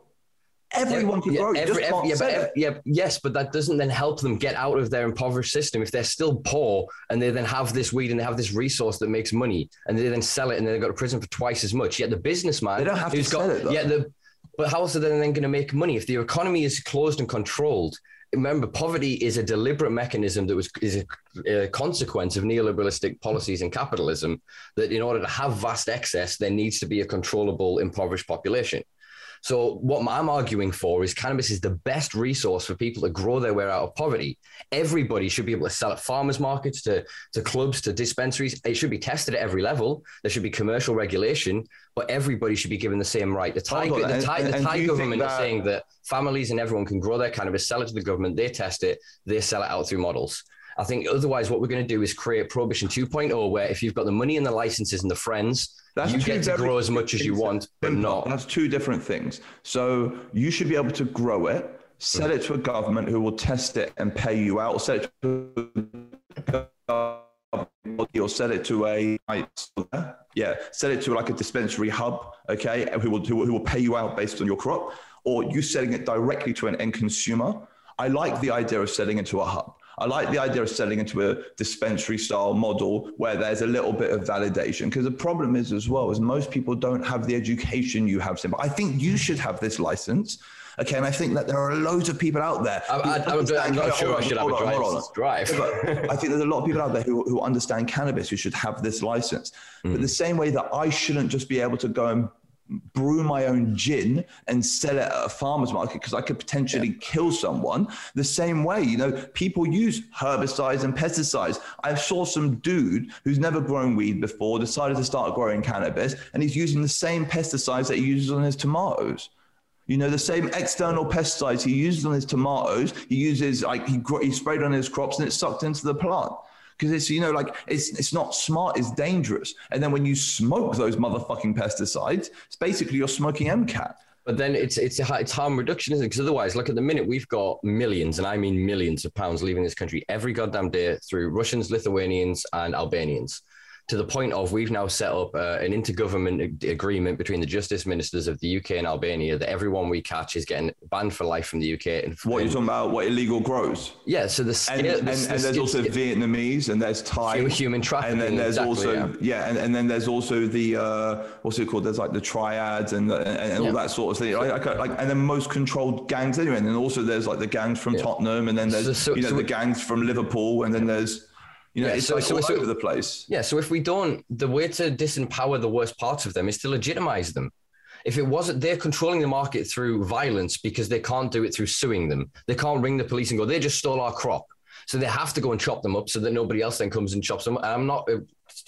Everyone can yeah, grow. Every, every, yeah, but, yeah, yes, but that doesn't then help them get out of their impoverished system if they're still poor and they then have this weed and they have this resource that makes money and they then sell it and then they go to prison for twice as much. Yet the businessman they don't have to sell got, it. Though. Yeah, the but how else are they then going to make money if the economy is closed and controlled? Remember, poverty is a deliberate mechanism that was is a, a consequence of neoliberalistic policies and capitalism. That in order to have vast excess, there needs to be a controllable impoverished population. So what I'm arguing for is cannabis is the best resource for people to grow their way out of poverty. Everybody should be able to sell at farmers markets, to, to clubs, to dispensaries. It should be tested at every level. There should be commercial regulation, but everybody should be given the same right. The Thai, the Thai, the Thai government that... is saying that families and everyone can grow their cannabis, sell it to the government, they test it, they sell it out through models. I think otherwise, what we're going to do is create Prohibition 2.0, where if you've got the money and the licenses and the friends, that's you get to grow as much as you want, but not. That's two different things. So you should be able to grow it, sell it to a government who will test it and pay you out, or sell it to or sell it to a yeah, sell it to like a dispensary hub, okay, who will, who will, who will pay you out based on your crop, or you selling it directly to an end consumer. I like the idea of selling it to a hub. I like the idea of selling into a dispensary style model where there's a little bit of validation. Because the problem is as well is most people don't have the education you have. Simpa. I think you should have this license. Okay, and I think that there are loads of people out there. I, am not sure I should have a drive. drive. I think there's a lot of people out there who, who understand cannabis who should have this license. Mm. But the same way that I shouldn't just be able to go and brew my own gin and sell it at a farmer's market because I could potentially yeah. kill someone. The same way, you know, people use herbicides and pesticides. I saw some dude who's never grown weed before decided to start growing cannabis and he's using the same pesticides that he uses on his tomatoes. You know, the same external pesticides he uses on his tomatoes, he uses like he, he sprayed on his crops and it sucked into the plant because it's you know like it's it's not smart it's dangerous and then when you smoke those motherfucking pesticides it's basically you're smoking mcat but then it's it's it's harm reduction, isn't it? Because otherwise, look at the minute we've got millions, and I mean millions of pounds leaving this country every goddamn day through Russians, Lithuanians, and Albanians. To the point of we've now set up uh, an intergovernment agreement between the justice ministers of the UK and Albania that everyone we catch is getting banned for life from the UK. And what you're talking about? What illegal grows? Yeah. So the and, the, and, the, and there's also Vietnamese and there's Thai human, human trafficking. and then there's exactly, also yeah. yeah, and, and then there's also the uh, what's it called? There's like the triads and and, and all that sort of thing. Like, like, and then most controlled gangs anyway. And then also there's like the gangs from Tottenham, and then there's So- so- you know so the gangs from Liverpool, and then there's you know Yeah, it's so- so- all so- over the place. Yeah, so if we don't, the way to disempower the worst parts of them is to legitimize them. If it wasn't, they're controlling the market through violence because they can't do it through suing them. They can't ring the police and go, they just stole our crop. So they have to go and chop them up so that nobody else then comes and chops them. And I'm not,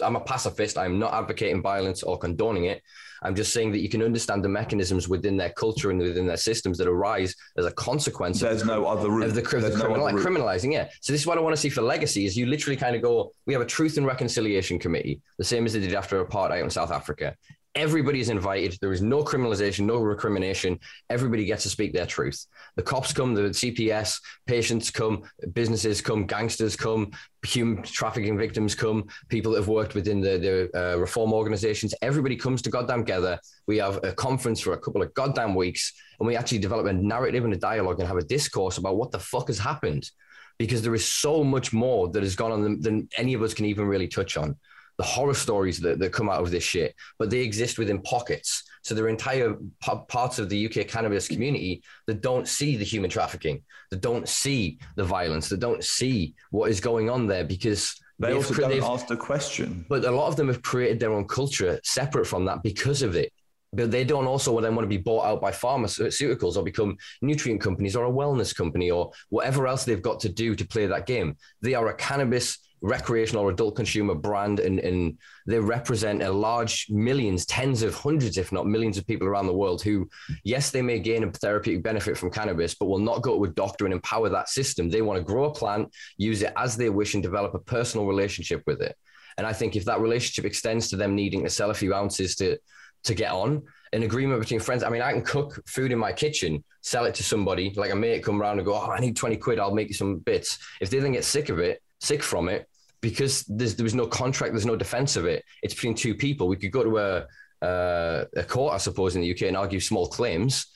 I'm a pacifist. I'm not advocating violence or condoning it. I'm just saying that you can understand the mechanisms within their culture and within their systems that arise as a consequence of There's no other route. of the, of the There's no criminal, other route. criminalizing. Yeah. So this is what I want to see for legacy is you literally kind of go, we have a truth and reconciliation committee, the same as they did after apartheid in South Africa. Everybody is invited. There is no criminalization, no recrimination. Everybody gets to speak their truth. The cops come, the CPS, patients come, businesses come, gangsters come, human trafficking victims come, people that have worked within the, the uh, reform organizations. Everybody comes to goddamn together. We have a conference for a couple of goddamn weeks, and we actually develop a narrative and a dialogue and have a discourse about what the fuck has happened. Because there is so much more that has gone on than, than any of us can even really touch on the horror stories that, that come out of this shit, but they exist within pockets. So there are entire p- parts of the UK cannabis community that don't see the human trafficking, that don't see the violence, that don't see what is going on there because They also cre- don't ask the question. but a lot of them have created their own culture separate from that because of it. But they don't also then want to be bought out by pharmaceuticals or become nutrient companies or a wellness company or whatever else they've got to do to play that game. They are a cannabis recreational or adult consumer brand and, and they represent a large millions, tens of hundreds, if not millions of people around the world who, yes, they may gain a therapeutic benefit from cannabis, but will not go to a doctor and empower that system. They want to grow a plant, use it as they wish, and develop a personal relationship with it. And I think if that relationship extends to them needing to sell a few ounces to to get on, an agreement between friends. I mean, I can cook food in my kitchen, sell it to somebody, like a mate come around and go, Oh, I need 20 quid, I'll make you some bits. If they then get sick of it, sick from it, because there's there was no contract, there's no defense of it. It's between two people. We could go to a uh, a court, I suppose, in the UK and argue small claims,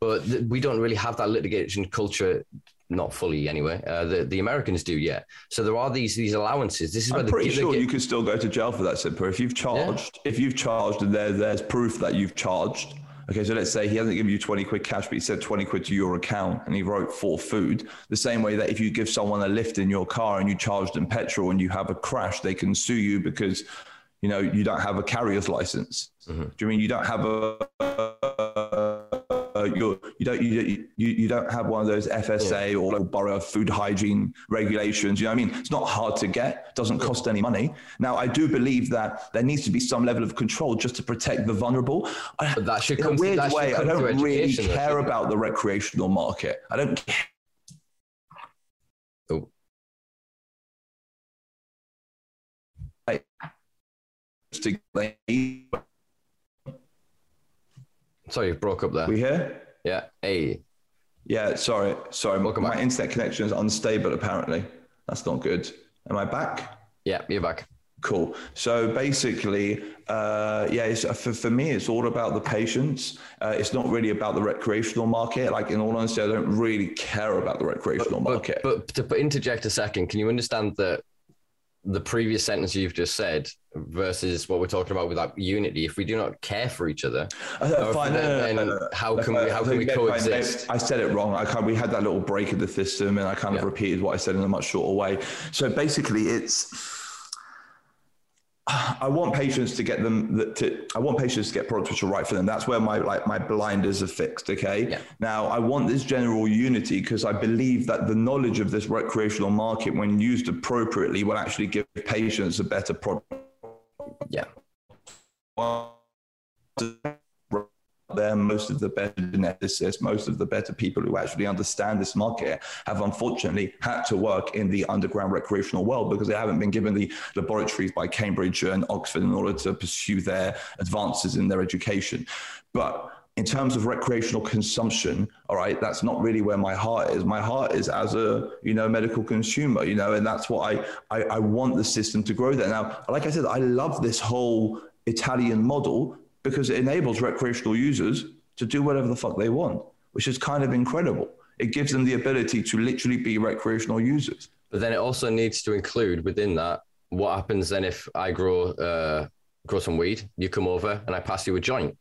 but th- we don't really have that litigation culture. Not fully, anyway. Uh, the the Americans do, yet. So there are these these allowances. This is where I'm the- pretty sure you could still go to jail for that, Simpa. If you've charged, if you've charged and there, there's proof that you've charged. Okay, so let's say he hasn't given you 20 quid cash, but he said 20 quid to your account and he wrote for food. The same way that if you give someone a lift in your car and you charge them petrol and you have a crash, they can sue you because, you know, you don't have a carrier's license. Mm-hmm. Do you mean you don't have a, uh, you're, you don't you, you you don't have one of those FSA or local borough food hygiene regulations. You know what I mean? It's not hard to get. Doesn't cost any money. Now, I do believe that there needs to be some level of control just to protect the vulnerable. I- But that should in come a weird that way. I don't really care about the recreational market. I don't care. Oh. We Sorry, you broke up there. We here? yeah. Hey. Yeah, sorry, sorry. Welcome My back. internet connection is unstable. Apparently, that's not good. Am I back? Yeah, you're back. Cool. So basically, uh, yeah, it's, for, for me, it's all about the patients. Uh, it's not really about the recreational market. Like, in all honesty, I don't really care about the recreational market. But to interject a second, can you understand that the previous sentence you've just said versus what we're talking about with that unity? If we do not care for each other, Uh, uh fine, uh, then- no, no, no, no. how can we uh, how can we think maybe I- coexist? I, said it wrong. I kind we had that little break of the system, and I kind of Yeah. repeated what I said in a much shorter way. So basically, it's I want patients to get them that to I want patients to get products which are right for them. That's where my like my blinders are fixed. Okay. Yeah. Now I want this general unity because I believe that the knowledge of this recreational market, when used appropriately, will actually give patients a better product. Yeah. There, most of the better geneticists, most of the better people who actually understand this market have unfortunately had to work in the underground recreational world because they haven't been given the laboratories by Cambridge and Oxford in order to pursue their advances in their education. But in terms of recreational consumption, all right, that's not really where my heart is. My heart is as a you know medical consumer, you know, and that's what I I, I want the system to grow there. Now, like I said, I love this whole Italian model because it enables recreational users to do whatever the fuck they want, which is kind of incredible. It gives them the ability to literally be recreational users. But then it also needs to include within that what happens then if I grow uh, grow some weed, you come over and I pass you a joint.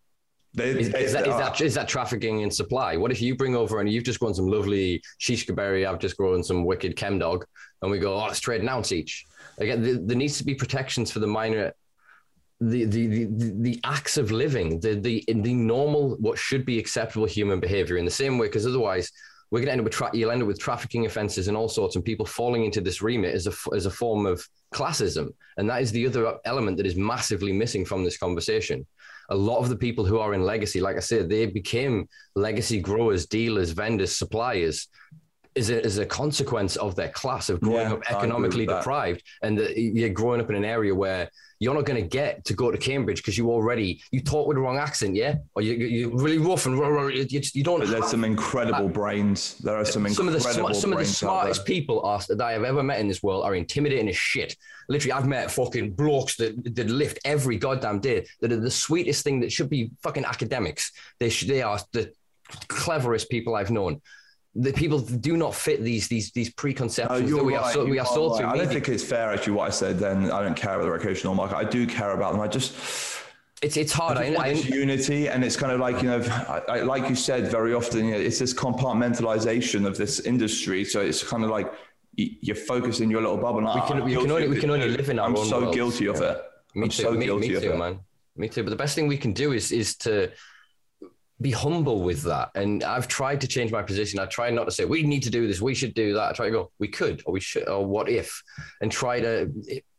They, is, is, that, is, that, is that trafficking in supply? What if you bring over and you've just grown some lovely Shishkaberry, I've just grown some wicked Chemdawg, and we go, oh, let's trade an ounce each. Again, there, there needs to be protections for the minor, the, the, the, the acts of living, the, the, the normal, what should be acceptable human behavior in the same way, because otherwise we're going to end up with tra- you'll end up with trafficking offences and all sorts, and people falling into this remit as a as a form of classism, and that is the other element that is massively missing from this conversation. A lot of the people who are in legacy, like I said, they became legacy growers, dealers, vendors, suppliers is a, is a consequence of their class of growing yeah, up economically deprived and the, you're growing up in an area where you're not going to get to go to Cambridge because you already you talk with the wrong accent, yeah, or you you really rough and you, you don't. But there's some incredible brains. There are some some of the some of the smartest people are, that I have ever met in this world are intimidating as shit. Literally, I've met fucking blokes that that lift every goddamn day. That are the sweetest thing that should be fucking academics. They sh- they are the cleverest people I've known the people do not fit these these these preconceptions that we right. are so, we are right. I don't think it's fair actually what I said. Then I don't care about the recreational market. I do care about them. I just it's it's hard. I, I, I unity, and it's kind of like you know, I, like you said very often. You know, it's this compartmentalization of this industry. So it's kind of like you're focused in your little bubble. We can, we can only we can only live in our own. I'm own so world. guilty of it. Me I'm too. So me, guilty me too, man. Me too. But the best thing we can do is is to be humble with that. And I've tried to change my position. I try not to say we need to do this, we should do that. I try to go, we could, or we should, or what if, and try to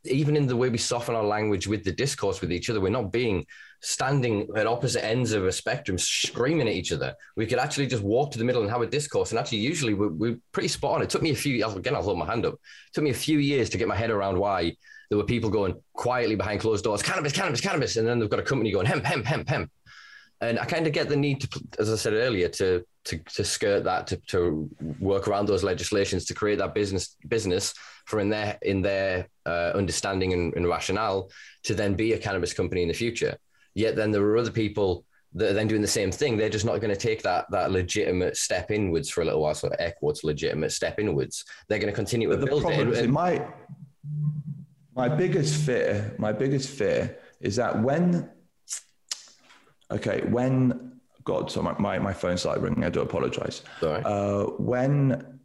even in the way we soften our language with the discourse with each other, we're not being standing at opposite ends of a spectrum screaming at each other. We could actually just walk to the middle and have a discourse. And actually, usually we're, we're pretty spot on. It took me a few, again, I'll hold my hand up. It took me a few years to get my head around why there were people going quietly behind closed doors, cannabis, cannabis, cannabis. And then they've got a company going hemp, hemp, hemp, hemp and I kind of get the need to, as I said earlier, to to, to skirt that, to, to work around those legislations, to create that business business for in their in their uh, understanding and, and, rationale to then be a cannabis company in the future. Yet then there are other people that are then doing the same thing. They're just not going to take that that legitimate step inwards for a little while. So air quotes legitimate step inwards. They're going to continue to build it. And, my my biggest fear, my biggest fear is that when Okay, when God, so my, my, my phone started ringing. I do apologize. Sorry. Uh, when,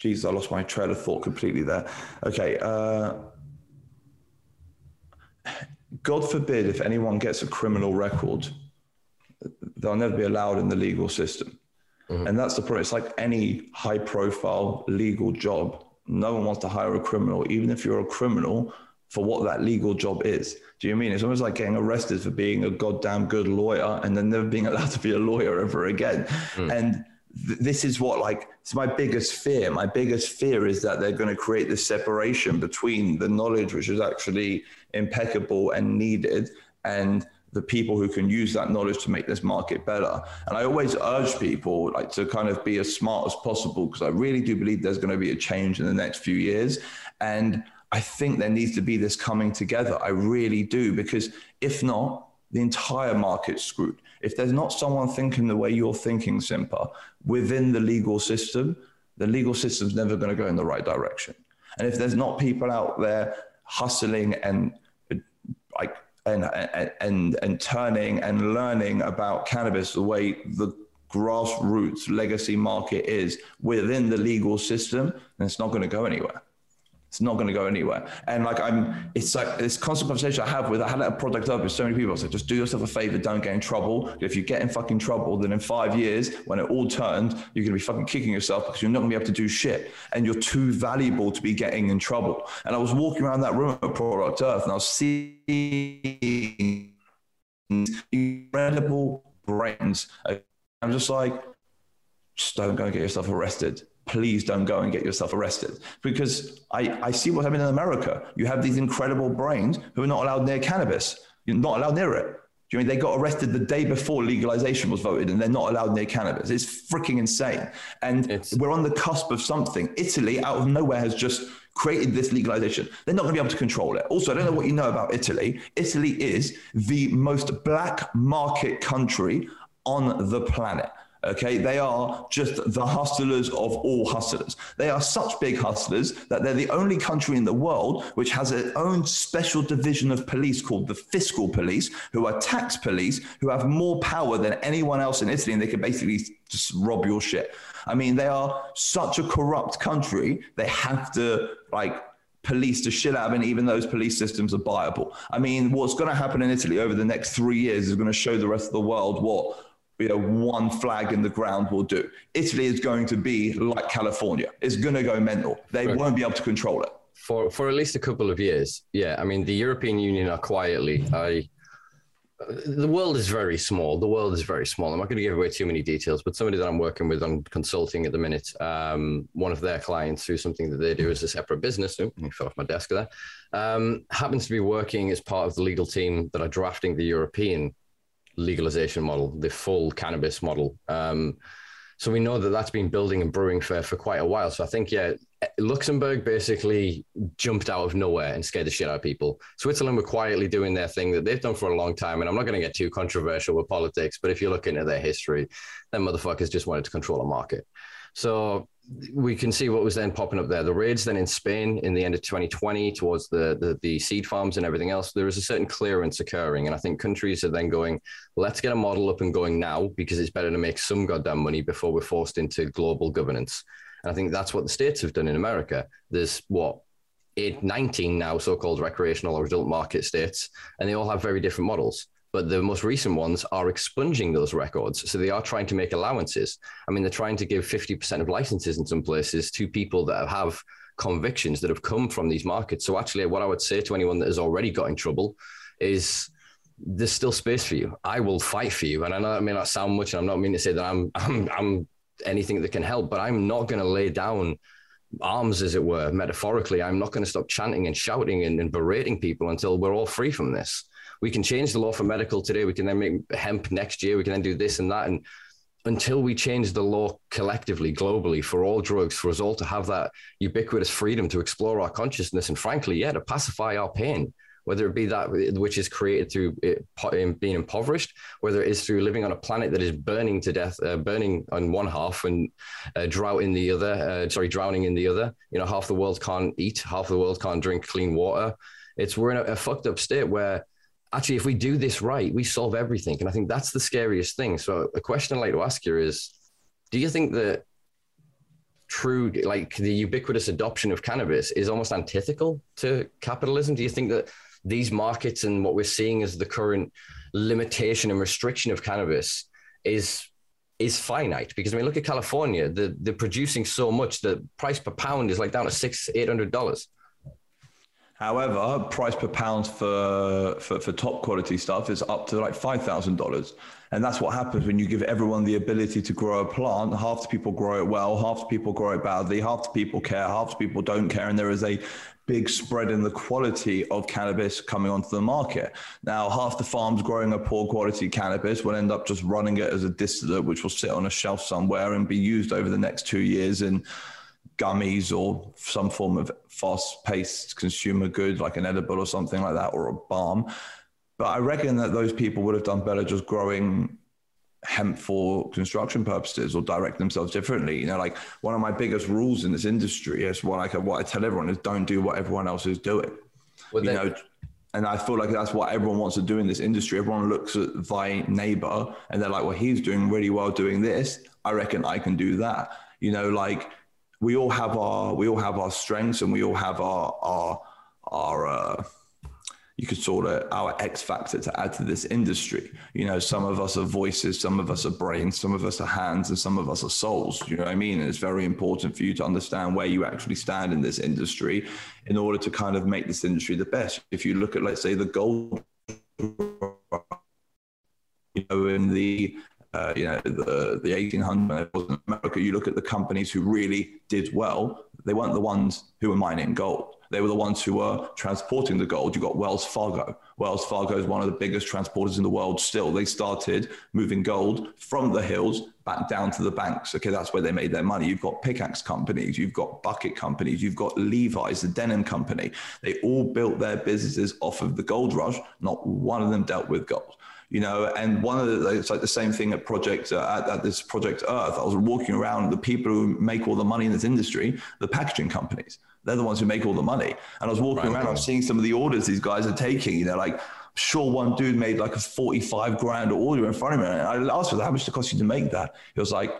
Jesus, I lost my trail of thought completely there. Okay. Uh, God forbid if anyone gets a criminal record, they'll never be allowed in the legal system. Mm-hmm. And that's the problem. It's like any high profile legal job. No one wants to hire a criminal, even if you're a criminal for what that legal job is. Do you mean it's almost like getting arrested for being a goddamn good lawyer and then never being allowed to be a lawyer ever again? Mm. And th- this is what like it's my biggest fear. My biggest fear is that they're going to create this separation between the knowledge which is actually impeccable and needed and the people who can use that knowledge to make this market better. And I always urge people like to kind of be as smart as possible because I really do believe there's going to be a change in the next few years. And I think there needs to be this coming together. I really do, because if not, the entire market's screwed. If there's not someone thinking the way you're thinking, Simpa, within the legal system, the legal system's never going to go in the right direction. And if there's not people out there hustling and like and and and turning and learning about cannabis the way the grassroots legacy market is within the legal system, then it's not going to go anywhere. It's not going to go anywhere. And like I'm, it's like this constant conversation I have with. I had a product up with so many people. I said, just do yourself a favor, don't get in trouble. If you get in fucking trouble, then in five years, when it all turns, you're going to be fucking kicking yourself because you're not going to be able to do shit, and you're too valuable to be getting in trouble. And I was walking around that room at Product Earth, and I was seeing incredible brains. I'm just like, just don't go and get yourself arrested please don't go and get yourself arrested. Because I, I see what's happening in America. You have these incredible brains who are not allowed near cannabis. You're not allowed near it. Do you mean they got arrested the day before legalization was voted and they're not allowed near cannabis? It's freaking insane. And it's, we're on the cusp of something. Italy, out of nowhere, has just created this legalization. They're not going to be able to control it. Also, I don't know what you know about Italy. Italy is the most black market country on the planet. Okay, they are just the hustlers of all hustlers. They are such big hustlers that they're the only country in the world which has its own special division of police called the fiscal police, who are tax police, who have more power than anyone else in Italy, and they can basically just rob your shit. I mean, they are such a corrupt country, they have to like police to shit out of it, even those police systems are viable. I mean, what's going to happen in Italy over the next three years is going to show the rest of the world what you know, one flag in the ground will do. Italy is going to be like California. It's going to go mental. They right. won't be able to control it. For, for at least a couple of years. Yeah. I mean, the European Union are quietly, I, the world is very small. The world is very small. I'm not going to give away too many details, but somebody that I'm working with on consulting at the minute, um, one of their clients through something that they do as a separate business, oh, fell off my desk there, um, happens to be working as part of the legal team that are drafting the European legalization model, the full cannabis model. Um, so we know that that's been building and brewing for, for quite a while. So I think, yeah, Luxembourg basically jumped out of nowhere and scared the shit out of people. Switzerland were quietly doing their thing that they've done for a long time. And I'm not going to get too controversial with politics, but if you look into their history, them motherfuckers just wanted to control a market. So we can see what was then popping up there. The raids then in Spain in the end of 2020 towards the, the, the seed farms and everything else. There is a certain clearance occurring, and I think countries are then going, let's get a model up and going now because it's better to make some goddamn money before we're forced into global governance. And I think that's what the states have done in America. There's what eight, 19 now so-called recreational or adult market states, and they all have very different models but the most recent ones are expunging those records. So they are trying to make allowances. I mean, they're trying to give 50% of licenses in some places to people that have convictions that have come from these markets. So actually, what I would say to anyone that has already got in trouble is there's still space for you. I will fight for you. And I know that may not sound much, and I'm not meaning to say that I'm, I'm, I'm anything that can help, but I'm not going to lay down arms, as it were, metaphorically. I'm not going to stop chanting and shouting and, and berating people until we're all free from this we can change the law for medical today. We can then make hemp next year. We can then do this and that. And until we change the law collectively, globally, for all drugs, for us all to have that ubiquitous freedom to explore our consciousness and, frankly, yeah, to pacify our pain, whether it be that which is created through it, being impoverished, whether it is through living on a planet that is burning to death, uh, burning on one half and uh, drought in the other, uh, sorry, drowning in the other. You know, half the world can't eat, half the world can't drink clean water. It's we're in a, a fucked up state where actually, if we do this right, we solve everything. And I think that's the scariest thing. So, a question I'd like to ask you is do you think that true, like the ubiquitous adoption of cannabis is almost antithetical to capitalism? Do you think that these markets and what we're seeing as the current limitation and restriction of cannabis is is finite because I mean, look at California. The, they're producing so much. The price per pound is like down to six, eight hundred dollars. However, price per pound for, for, for top quality stuff is up to like $5,000. And that's what happens when you give everyone the ability to grow a plant. Half the people grow it well, half the people grow it badly, half the people care, half the people don't care. And there is a big spread in the quality of cannabis coming onto the market. Now, half the farms growing a poor quality cannabis will end up just running it as a distillate, which will sit on a shelf somewhere and be used over the next two years in gummies or some form of fast paced consumer good like an edible or something like that or a balm. But I reckon that those people would have done better just growing hemp for construction purposes or direct themselves differently. You know, like one of my biggest rules in this industry is what I what I tell everyone is don't do what everyone else is doing. Well, you know, and I feel like that's what everyone wants to do in this industry. Everyone looks at thy neighbor and they're like, well, he's doing really well doing this. I reckon I can do that. You know, like we all have our we all have our strengths and we all have our our our uh, you could sort of our X factor to add to this industry. You know, some of us are voices, some of us are brains, some of us are hands, and some of us are souls. You know what I mean? And it's very important for you to understand where you actually stand in this industry in order to kind of make this industry the best. If you look at, let's say, the gold, you know, in the uh, you know, the, the 1800s in America, you look at the companies who really did well, they weren't the ones who were mining gold. They were the ones who were transporting the gold. You got Wells Fargo. Wells Fargo is one of the biggest transporters in the world still. They started moving gold from the hills back down to the banks. Okay, that's where they made their money. You've got pickaxe companies, you've got bucket companies, you've got Levi's, the denim company. They all built their businesses off of the gold rush. Not one of them dealt with gold you know and one of the it's like the same thing at project uh, at, at, this Product Earth. I was walking around the people who make all the money in this industry the packaging companies. They're the ones who make all the money. And i was walking right, around i'm seeing some of the orders these guys are taking you know like sure one dude made like a 45 grand order in front of me. And i asked him how much did it cost you to make that? He was like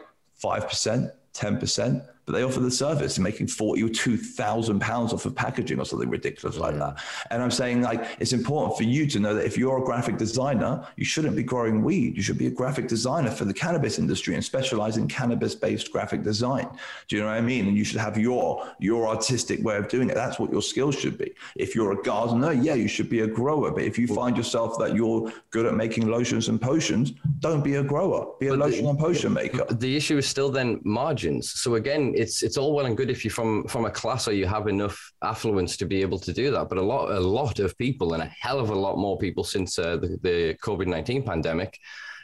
5% 10% but they offer the service making 40 or 2,000 pounds off of packaging or something ridiculous like that. And I'm saying like, it's important for you to know that if you're a graphic designer, you shouldn't be growing weed. You should be a graphic designer for the cannabis industry and specialize in cannabis based graphic design. Do you know what I mean? And you should have your, your artistic way of doing it. That's what your skills should be. If you're a gardener, yeah, you should be a grower. But if you find yourself that you're good at making lotions and potions, don't be a grower, be a but lotion the, and potion maker. The issue is still then margins. So again, it's it's all well and good if you're from from a class or you have enough affluence to be able to do that. But a lot a lot of people and a hell of a lot more people since uh, the, the COVID nineteen pandemic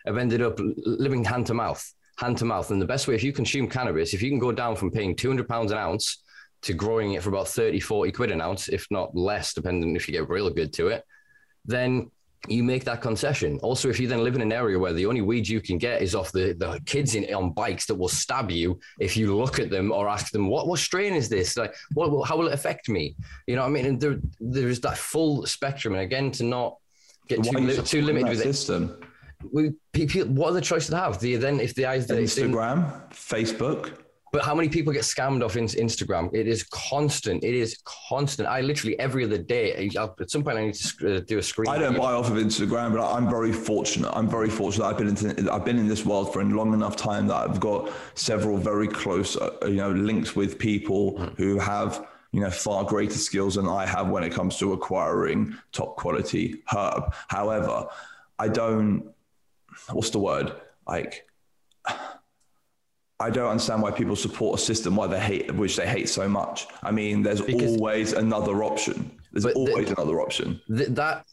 have ended up living hand to mouth, hand to mouth. And the best way, if you consume cannabis, if you can go down from paying two hundred pounds an ounce to growing it for about 30, 40 quid an ounce, if not less, depending if you get real good to it, then you make that concession. Also, if you then live in an area where the only weed you can get is off the, the kids in, on bikes that will stab you if you look at them or ask them, what, what strain is this? Like, what, how will it affect me? You know what I mean? And there, there's that full spectrum. And again, to not get too, li- too limited with system. it. We, people, what are the choices to have? Do you then, if the eyes, Instagram, Facebook, but how many people get scammed off Instagram? It is constant. It is constant. I literally every other day. At some point, I need to uh, do a screen. I don't buy off of Instagram, but I'm very fortunate. I'm very fortunate. I've been in, I've been in this world for a long enough time that I've got several very close, uh, you know, links with people mm. who have you know far greater skills than I have when it comes to acquiring top quality herb. However, I don't. What's the word? Like I don't understand why people support a system why they hate which they hate so much. I mean, there's because, always another option. There's always the, another option. The, that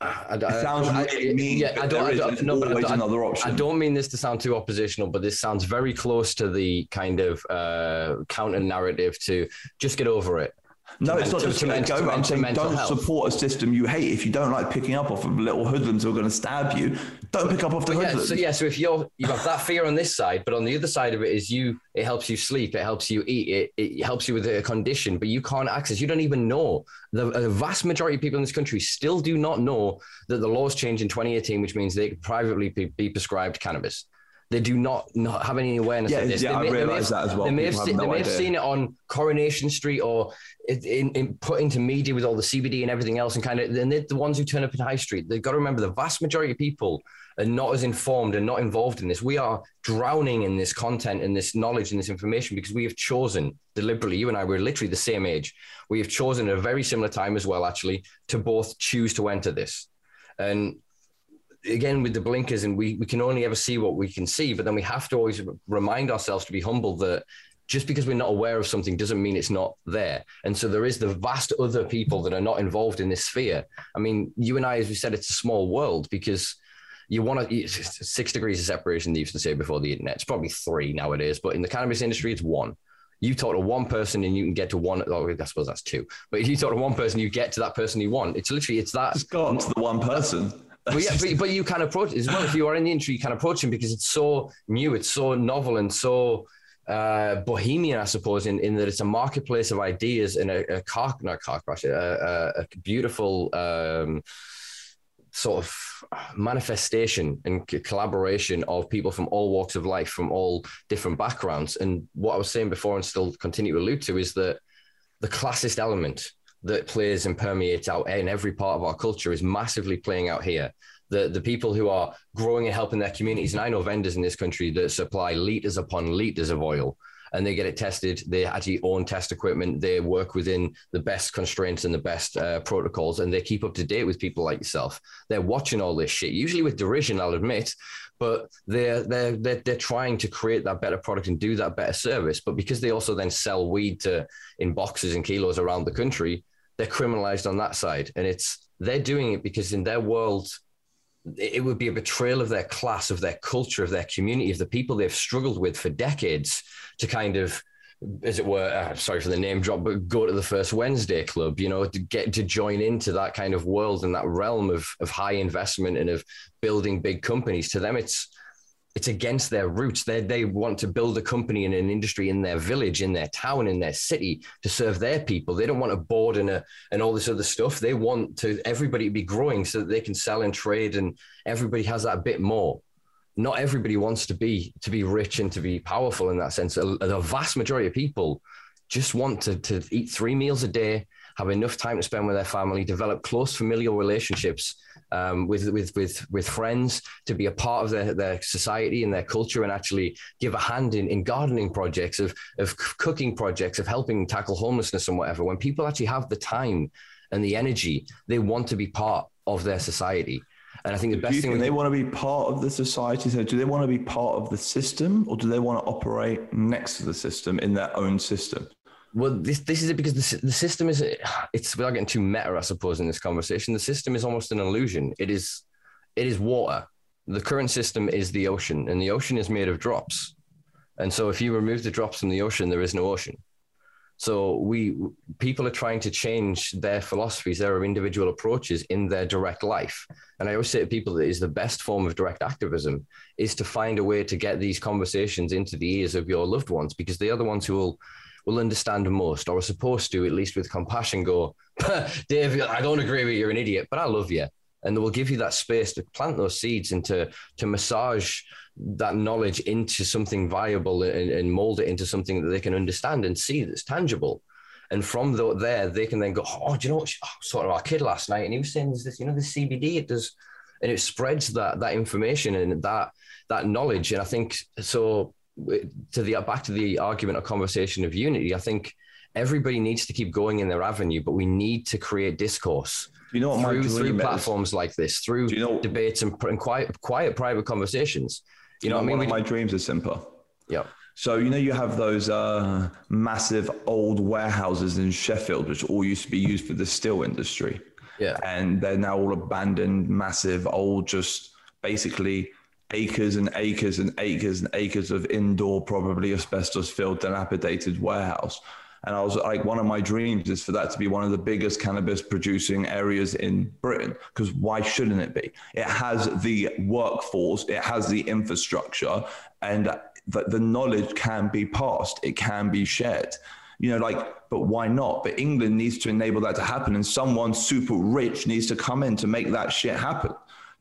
I, it sounds really I, mean. Yeah, I don't. I don't no, but I, another option. I don't mean this to sound too oppositional, but this sounds very close to the kind of uh, counter narrative to just get over it. No, it's not just to, let go. I'm saying don't health. support a system you hate. If you don't like picking up off of little hoodlums who are going to stab you, don't pick up off the but hoodlums. Yeah, so yeah, so if you're you have that fear on this side, but on the other side of it is you. It helps you sleep. It helps you eat. It, it helps you with a condition, but you can't access. You don't even know. The, the vast majority of people in this country still do not know that the laws changed in 2018, which means they could privately be, be prescribed cannabis they do not, not have any awareness yeah, of this. Yeah, they I realise that as well. They may, have, have, no they may have, seen it on Coronation Street or in, in, put into media with all the CBD and everything else, and kind of, and they're the ones who turn up in High Street. They've got to remember the vast majority of people are not as informed and not involved in this. We are drowning in this content and this knowledge and this information because we have chosen deliberately. You and I were literally the same age. We have chosen at a very similar time as well, actually, to both choose to enter this. And again with the blinkers and we, we can only ever see what we can see but then we have to always remind ourselves to be humble that just because we're not aware of something doesn't mean it's not there and so there is the vast other people that are not involved in this sphere i mean you and i as we said it's a small world because you want to six degrees of separation they used to say before the internet it's probably three nowadays but in the cannabis industry it's one you talk to one person and you can get to one. Oh, I suppose that's two. But if you talk to one person, you get to that person you want. It's literally it's that. It's got to the one person but yeah, but, but you can approach as well. If you are in the industry, you can approach him because it's so new, it's so novel, and so uh, bohemian, I suppose, in, in that it's a marketplace of ideas and a, a car, not car crash, a, a, a beautiful um, sort of manifestation and collaboration of people from all walks of life, from all different backgrounds. And what I was saying before, and still continue to allude to, is that the classist element that plays and permeates out in every part of our culture is massively playing out here. The, the people who are growing and helping their communities, and I know vendors in this country that supply liters upon liters of oil and they get it tested. They actually own test equipment. They work within the best constraints and the best uh, protocols, and they keep up to date with people like yourself. They're watching all this shit, usually with derision, I'll admit, but they're they're they're, they're trying to create that better product and do that better service. But because they also then sell weed to in boxes and kilos around the country, they're criminalized on that side, and it's they're doing it because in their world it would be a betrayal of their class, of their culture, of their community, of the people they've struggled with for decades to kind of as it were, uh, sorry for the name drop, but go to the first Wednesday club, you know, to get to join into that kind of world and that realm of of high investment and of building big companies. To them, it's it's against their roots. They they want to build a company and an industry in their village, in their town, in their city to serve their people. They don't want a board and a and all this other stuff. They want to everybody to be growing so that they can sell and trade, and everybody has that bit more not everybody wants to be to be rich and to be powerful in that sense. The vast majority of people just want to, to eat three meals a day, have enough time to spend with their family, develop close familial relationships um, with, with, with, with friends, to be a part of their, their society and their culture, and actually give a hand in, in gardening projects, of, of cooking projects, of helping tackle homelessness and whatever. When people actually have the time and the energy, they want to be part of their society. And I think the best thing think they want to be part of the society. So, do they want to be part of the system, or do they want to operate next to the system in their own system? Well, this this is it because the, the system is it's without getting too meta, I suppose, in this conversation. The system is almost an illusion. It is it is water. The current system is the ocean, and the ocean is made of drops. And so, if you remove the drops from the ocean, there is no ocean. So we people are trying to change their philosophies, their individual approaches in their direct life. And I always say to people that is the best form of direct activism is to find a way to get these conversations into the ears of your loved ones because they are the ones who will will understand most or are supposed to, at least with compassion, go, Dave, I don't agree with you, you're an idiot, but I love you. And they will give you that space to plant those seeds and to to massage that knowledge into something viable and, and mold it into something that they can understand and see that's tangible. And from the, there, they can then go, oh, do you know what? Oh, sort of our kid last night, and he was saying, "There's this, you know, the CBD. It does, and it spreads that that information and that that knowledge." And I think so. To the back to the argument or conversation of unity, I think everybody needs to keep going in their avenue, but we need to create discourse. You know through, through platforms like this, through you know, debates and, and quiet, quiet private conversations you know, what I mean? One of my dreams is simple. Yeah. So you know you have those uh, massive old warehouses in Sheffield, which all used to be used for the steel industry. Yeah. And they're now all abandoned, massive, old, just basically acres and acres and acres and acres of indoor, probably asbestos filled, dilapidated warehouse. And I was like, one of my dreams is for that to be one of the biggest cannabis producing areas in Britain. Because why shouldn't it be? It has the workforce, it has the infrastructure, and the, the knowledge can be passed, it can be shared. You know, like, but why not? But England needs to enable that to happen, and someone super rich needs to come in to make that shit happen.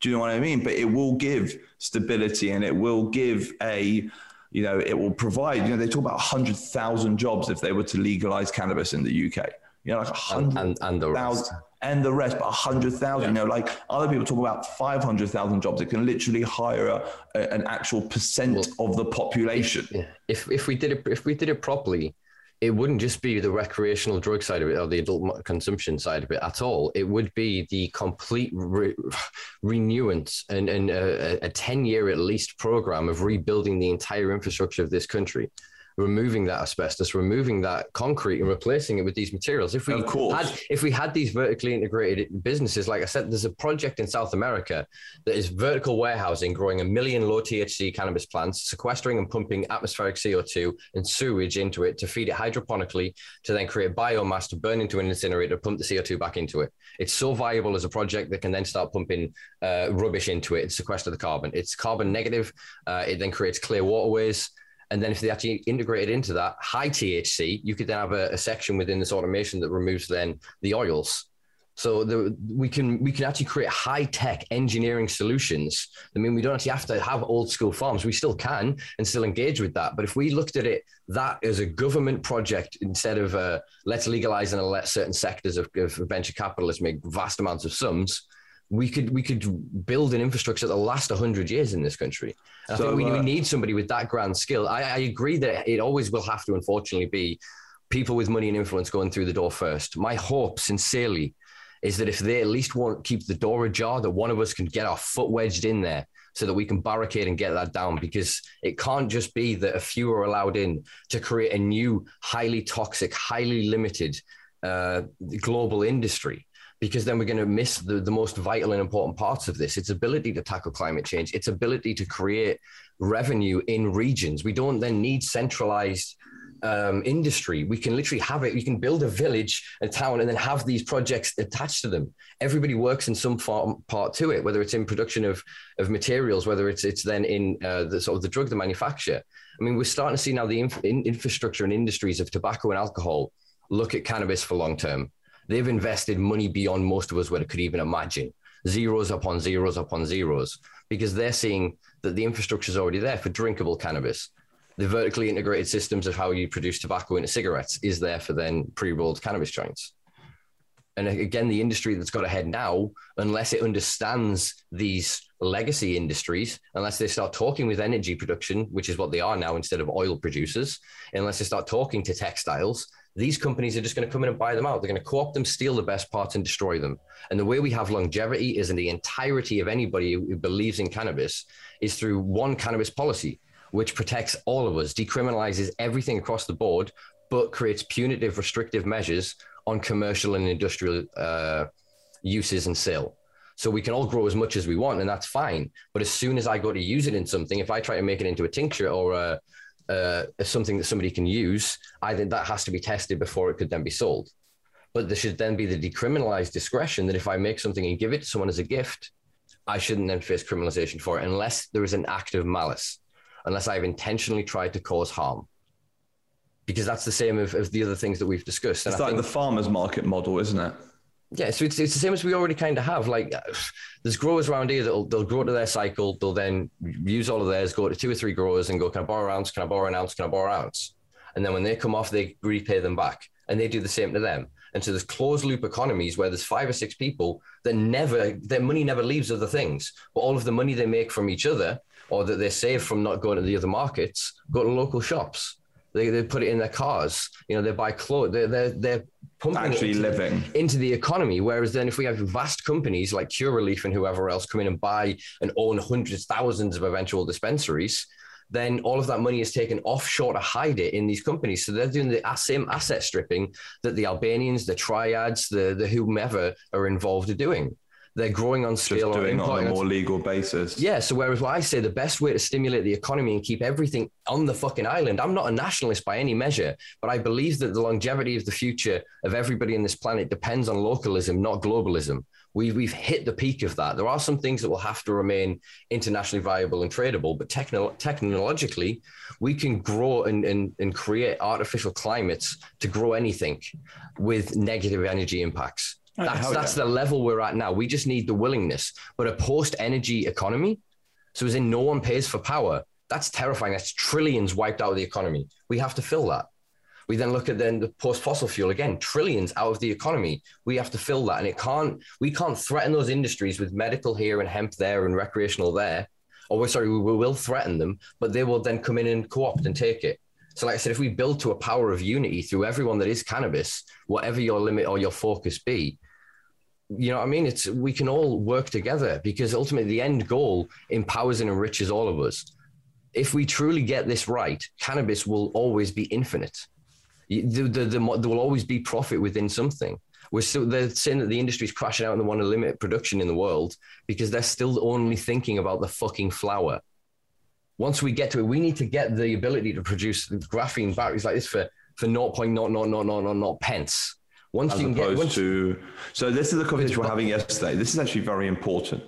Do you know what I mean? But it will give stability and it will give a you know, it will provide, you know, they talk about 100,000 jobs if they were to legalize cannabis in the UK. You know, like 100,000. And, and, the rest. And the rest, but 100,000. Yeah. You know, like other people talk about 500,000 jobs. It can literally hire a, a, an actual percent well, of the population. If, if, if we did it, if we did it properly, it wouldn't just be the recreational drug side of it or the adult consumption side of it at all. It would be the complete re- renewance and, and uh, a, a 10 year at least program of rebuilding the entire infrastructure of this country removing that asbestos, removing that concrete, and replacing it with these materials. If we had, if we had these vertically integrated businesses, like I said, there's a project in South America that is vertical warehousing, growing a million low THC cannabis plants, sequestering and pumping atmospheric CO2 and sewage into it to feed it hydroponically, to then create biomass to burn into an incinerator, pump the CO2 back into it. It's so viable as a project that can then start pumping uh, rubbish into it and sequester the carbon. It's carbon negative. Uh, it then creates clear waterways. And then if they actually integrate into that high THC, you could then have a, a section within this automation that removes then the oils. So the, we can we can actually create high tech engineering solutions. I mean, we don't actually have to have old school farms. We still can and still engage with that. But if we looked at it that as a government project instead of uh, let's legalize and let certain sectors of, of venture capitalists make vast amounts of sums, we could we could build an infrastructure that last hundred years in this country. And so, I think we, uh, we need somebody with that grand skill. I, I agree that it always will have to, unfortunately, be people with money and influence going through the door first. My hope, sincerely, is that if they at least want to keep the door ajar, that one of us can get our foot wedged in there so that we can barricade and get that down because it can't just be that a few are allowed in to create a new, highly toxic, highly limited uh, global industry because then we're going to miss the, the most vital and important parts of this. Its ability to tackle climate change. Its ability to create revenue in regions. We don't then need centralized um, industry. We can literally have it. We can build a village a town and then have these projects attached to them. Everybody works in some form, part to it whether it's in production of, of materials whether it's it's then in uh, the sort of the drug the manufacture. I mean we're starting to see now the inf- in infrastructure and industries of tobacco and alcohol look at cannabis for long term They've invested money beyond most of us would could even imagine. Zeros upon zeros upon zeros, because they're seeing that the infrastructure is already there for drinkable cannabis. The vertically integrated systems of how you produce tobacco into cigarettes is there for then pre-rolled cannabis joints. And again, the industry that's got ahead now, unless it understands these legacy industries, unless they start talking with energy production, which is what they are now instead of oil producers, unless they start talking to textiles, these companies are just going to come in and buy them out. They're going to co-opt them, steal the best parts, and destroy them. And the way we have longevity is in the entirety of anybody who believes in cannabis is through one cannabis policy, which protects all of us, decriminalizes everything across the board, but creates punitive, restrictive measures on commercial and industrial uh, uses and sale. So we can all grow as much as we want, and that's fine. But as soon as I go to use it in something, if I try to make it into a tincture or a uh, something that somebody can use, I think that has to be tested before it could then be sold. But there should then be the decriminalized discretion that if I make something and give it to someone as a gift, I shouldn't then face criminalization for it unless there is an act of malice, unless I've intentionally tried to cause harm. Because that's the same of, of the other things that we've discussed. And it's I like think, the farmer's market model, isn't it? Yeah, so it's, it's the same as we already kind of have. Like, there's growers around here that'll they'll grow to their cycle. They'll then use all of theirs, go to two or three growers, and go, "Can I borrow an ounce? Can I borrow an ounce? Can I borrow an ounce?" And then when they come off, they repay them back, and they do the same to them. And so there's closed loop economies where there's five or six people that never their money never leaves other things, but all of the money they make from each other or that they save from not going to the other markets go to local shops. They, they put it in their cars. You know, they buy clothes. They're, they're, they're pumping actually into, living into the economy. Whereas then if we have vast companies like Curaleaf and whoever else come in and buy and own hundreds, thousands of eventual dispensaries, then all of that money is taken offshore to hide it in these companies. So they're doing the same asset stripping that the Albanians, the Triads, the, the whomever are involved in doing they're growing on scale Just doing on a more legal basis. Yeah. So whereas what I say the best way to stimulate the economy and keep everything on the fucking island, I'm not a nationalist by any measure, but I believe that the longevity of the future of everybody in this planet depends on localism, not globalism. We've, we've hit the peak of that. There are some things that will have to remain internationally viable and tradable, but techno- technologically, we can grow and, and, and create artificial climates to grow anything with negative energy impacts. That's that's yeah. the level we're at now. We just need the willingness. But a post energy economy, so as in no one pays for power, that's terrifying. That's trillions wiped out of the economy. We have to fill that. We then look at then the post fossil fuel again, trillions out of the economy. We have to fill that, and it can't. We can't threaten those industries with medical here and hemp there and recreational there. Or we're sorry, we will threaten them, but they will then come in and co-opt and take it. So, like I said, if we build to a power of unity through everyone that is cannabis, whatever your limit or your focus be, you know what I mean? It's we can all work together because ultimately the end goal empowers and enriches all of us. If we truly get this right, cannabis will always be infinite. The, the, the, there will always be profit within something. We're still they're saying that the industry is crashing out and they want to limit production in the world because they're still only thinking about the fucking flower. Once we get to it, we need to get the ability to produce graphene batteries like this for for 0.00000 pence once as you opposed get, once, to so this is the conversation we're having yesterday. This is actually very important.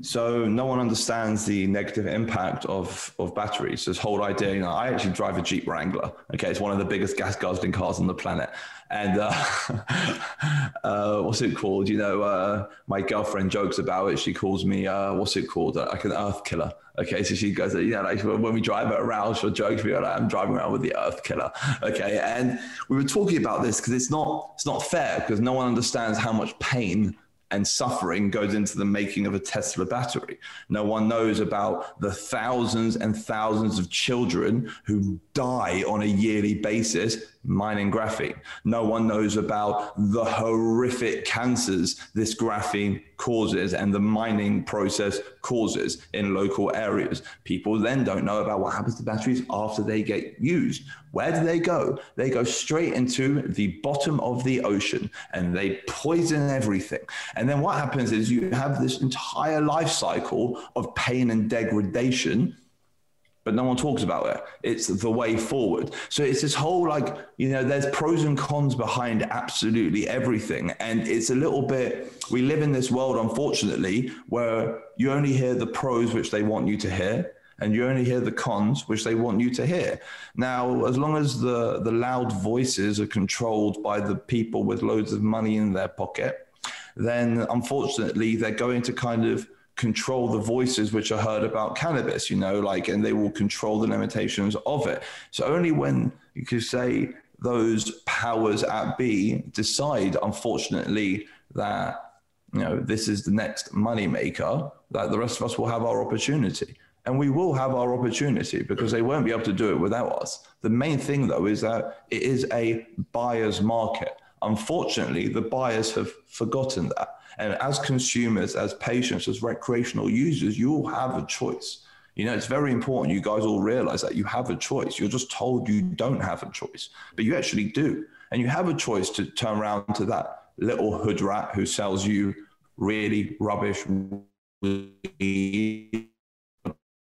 So no one understands the negative impact of of batteries. This whole idea, you know, I actually drive a Jeep Wrangler. Okay, it's one of the biggest gas guzzling cars on the planet. And uh, uh, what's it called? You know, uh, my girlfriend jokes about it. She calls me, uh, what's it called? Like an earth killer. Okay, so she goes, you know, like when we drive it around, she'll joke to me like, I'm driving around with the earth killer. Okay, and we were talking about this because it's not it's not fair because no one understands how much pain and suffering goes into the making of a Tesla battery. No one knows about the thousands and thousands of children who die on a yearly basis mining graphene. No one knows about the horrific cancers this graphene causes and the mining process causes in local areas. People then don't know about what happens to batteries after they get used. Where do they go? They go straight into the bottom of the ocean and they poison everything. And then what happens is you have this entire life cycle of pain and degradation but no one talks about it. It's the way forward. So it's this whole like, you know, there's pros and cons behind absolutely everything. And it's a little bit, we live in this world, unfortunately, where you only hear the pros, which they want you to hear. And you only hear the cons, which they want you to hear. Now, as long as the, the loud voices are controlled by the people with loads of money in their pocket, then unfortunately they're going to kind of control the voices which are heard about cannabis, you know, like, and they will control the limitations of it. So only when you could say those powers at B decide, unfortunately, that, you know, this is the next moneymaker, that the rest of us will have our opportunity. And we will have our opportunity because they won't be able to do it without us. The main thing, though, is that it is a buyer's market. Unfortunately, the buyers have forgotten that and as consumers, as patients, as recreational users, you all have a choice. You know, it's very important you guys all realize that you have a choice. You're just told you don't have a choice, but you actually do. And you have a choice to turn around to that little hood rat who sells you really rubbish,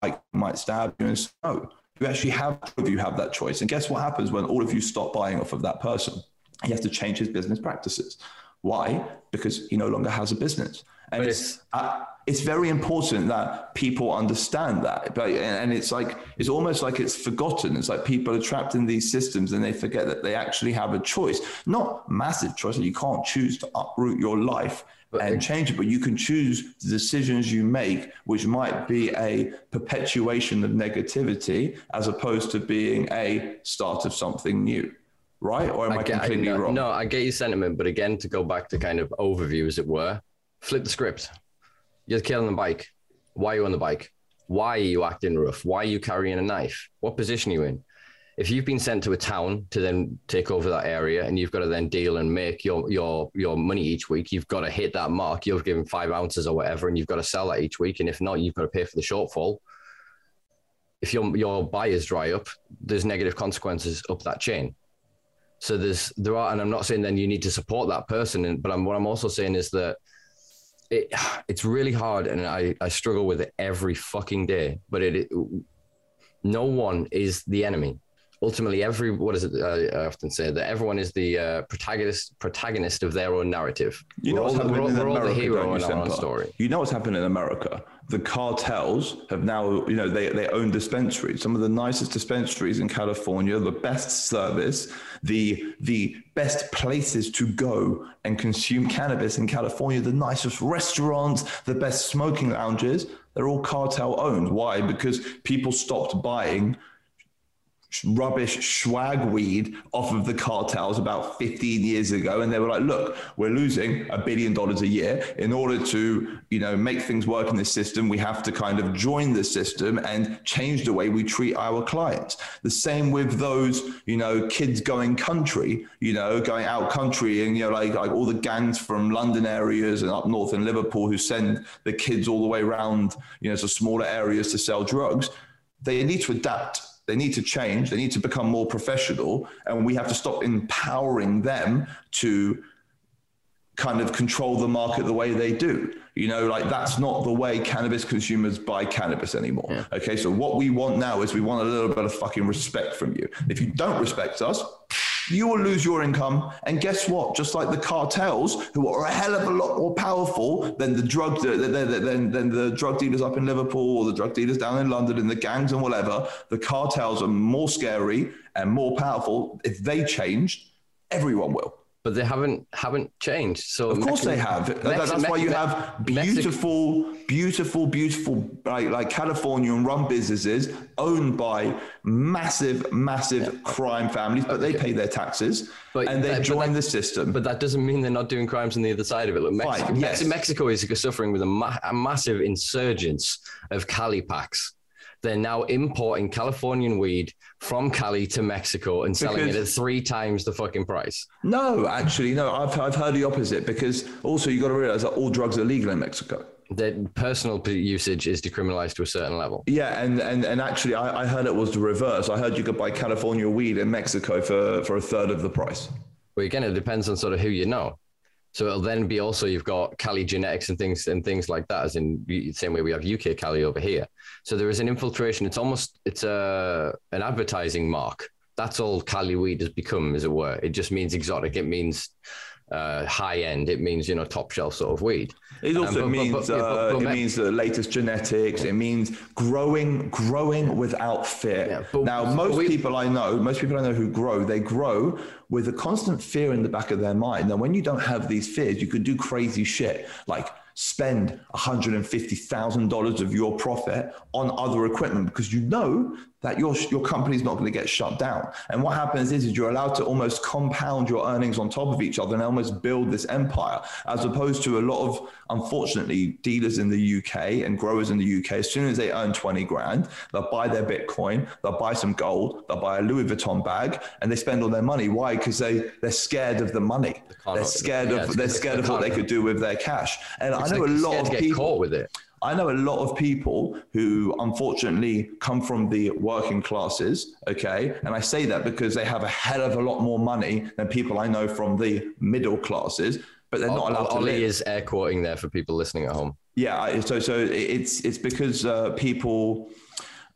like might stab you. And no, you actually have, you have that choice. And guess what happens when all of you stop buying off of that person? He has to change his business practices. Why? Because he no longer has a business. And it's, uh, it's very important that people understand that. But, and it's like, it's almost like it's forgotten. It's like people are trapped in these systems and they forget that they actually have a choice, not massive choice. You can't choose to uproot your life and change it, but you can choose the decisions you make, which might be a perpetuation of negativity as opposed to being a start of something new right? Or am I, I get, completely I, no, wrong? No, I get your sentiment, but again, to go back to kind of overview, as it were, flip the script. You're killing the bike. Why are you on the bike? Why are you acting rough? Why are you carrying a knife? What position are you in? If you've been sent to a town to then take over that area and you've got to then deal and make your your your money each week, you've got to hit that mark. You've given five ounces or whatever, and you've got to sell that each week. And if not, you've got to pay for the shortfall. If your your buyers dry up, there's negative consequences up that chain. So there's there are, and I'm not saying then you need to support that person, and, but I'm, what I'm also saying is that it it's really hard, and I I struggle with it every fucking day. But it, it no one is the enemy. Ultimately, every what is it? Uh, I often say that everyone is the uh, protagonist protagonist of their own narrative. You know we're what's all, happening we're, in we're America, all the hero in our own story. You know what's happening in America? the cartels have now, you know, they, they own dispensaries. Some of the nicest dispensaries in California, the best service, the the best places to go and consume cannabis in California, the nicest restaurants, the best smoking lounges, they're all cartel owned. Why? Because people stopped buying rubbish swag weed off of the cartels about 15 years ago and they were like look we're losing a billion dollars a year. In order to you know make things work in this system we have to kind of join the system and change the way we treat our clients. The same with those you know kids going country you know going out country and you know like like all the gangs from london areas and up north in liverpool who send the kids all the way around you know to smaller areas to sell drugs. They need to adapt they need to change. They need to become more professional. And we have to stop empowering them to kind of control the market the way they do. You know, like that's not the way cannabis consumers buy cannabis anymore. Yeah. Okay. So what we want now is we want a little bit of fucking respect from you. If you don't respect us, you will lose your income. And guess what? Just like the cartels, who are a hell of a lot more powerful than the drug than, than the drug dealers up in Liverpool or the drug dealers down in London and the gangs and whatever, the cartels are more scary and more powerful. If they change, everyone will. But they haven't haven't changed. So Of course Mexico- they have. That's why you have beautiful, beautiful, beautiful, like, like Californian run businesses owned by massive, massive crime families, but they pay their taxes But and they that- join that- the system. But that doesn't mean they're not doing crimes on the other side of it. Look, Mexico, Mex- yes. Mexico is suffering with a, ma- a massive insurgence of Cali packs. They're now importing Californian weed from Cali to Mexico and selling Because- it at three times the fucking price. no, actually, no, I've, I've heard the opposite because also you got to realize that all drugs are legal in Mexico. The personal usage is decriminalized to a certain level. Yeah, and and, and actually, I, I heard it was the reverse. I heard you could buy California weed in Mexico for, for a third of the price. But again, it depends on sort of who you know. So it'll then be also you've got Cali genetics and things and things like that, as in the same way we have UK Cali over here. So there is an infiltration. It's almost it's a an advertising mark. That's all Cali weed has become, as it were. It just means exotic. It means uh, high end. It means you know top shelf sort of weed. It also Um, but- means but- but- uh, it me- means the latest genetics. It means growing growing without fear. Yeah, now, most we- people I know, most people I know who grow, they grow with a constant fear in the back of their mind. Now, when you don't have these fears, you could do crazy shit like spend $150,000 of your profit on other equipment because you know that your your company's not going to get shut down. And what happens is, is you're allowed to almost compound your earnings on top of each other and almost build this empire, as opposed to a lot of unfortunately dealers in the UK and growers in the UK. As soon as they earn 20 grand, they'll buy their Bitcoin, they'll buy some gold, they'll buy a Louis Vuitton bag, and they spend all their money. Why? Because they they're scared of the money. They're scared of it's- they're scared of what they could do with their cash. And I know like a lot of to get people. caught with it. I know a lot of people who unfortunately come from the working classes, okay? And I say that because they have a hell of a lot more money than people I know from the middle classes, but they're not allowed to Olly live. is air quoting there for people listening at home. Yeah, so so it's it's because uh, people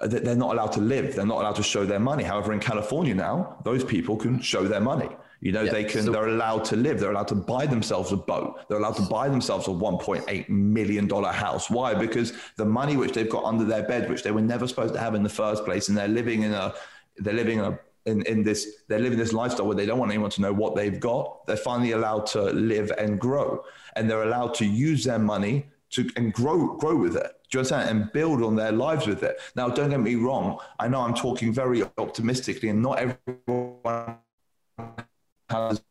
uh, that they're not allowed to live. They're not allowed to show their money. However, in California now, those people can show their money. You know, Yeah, they can. so- they're allowed to live. They're allowed to buy themselves a boat. They're allowed to buy themselves a 1.8 million dollar house. Why? Because the money which they've got under their bed, which they were never supposed to have in the first place, and they're living in a, they're living in a. In, in this, they're living this lifestyle where they don't want anyone to know what they've got. They're finally allowed to live and grow, and they're allowed to use their money to and grow grow with it. Do you understand? And build on their lives with it. Now, don't get me wrong. I know I'm talking very optimistically, and not everyone has.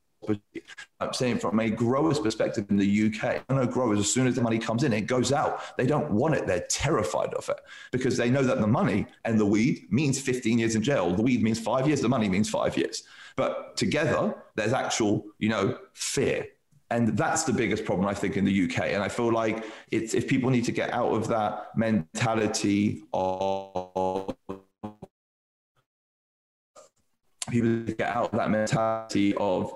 I'm saying from a grower's perspective in the UK, I know growers, as soon as the money comes in, it goes out. They don't want it. They're terrified of it because they know that the money and the weed means 15 years in jail. The weed means five years. The money means five years. But together, there's actual, you know, fear. And that's the biggest problem, I think, in the UK. And I feel like it's if people need to get out of that mentality of people get out of that mentality of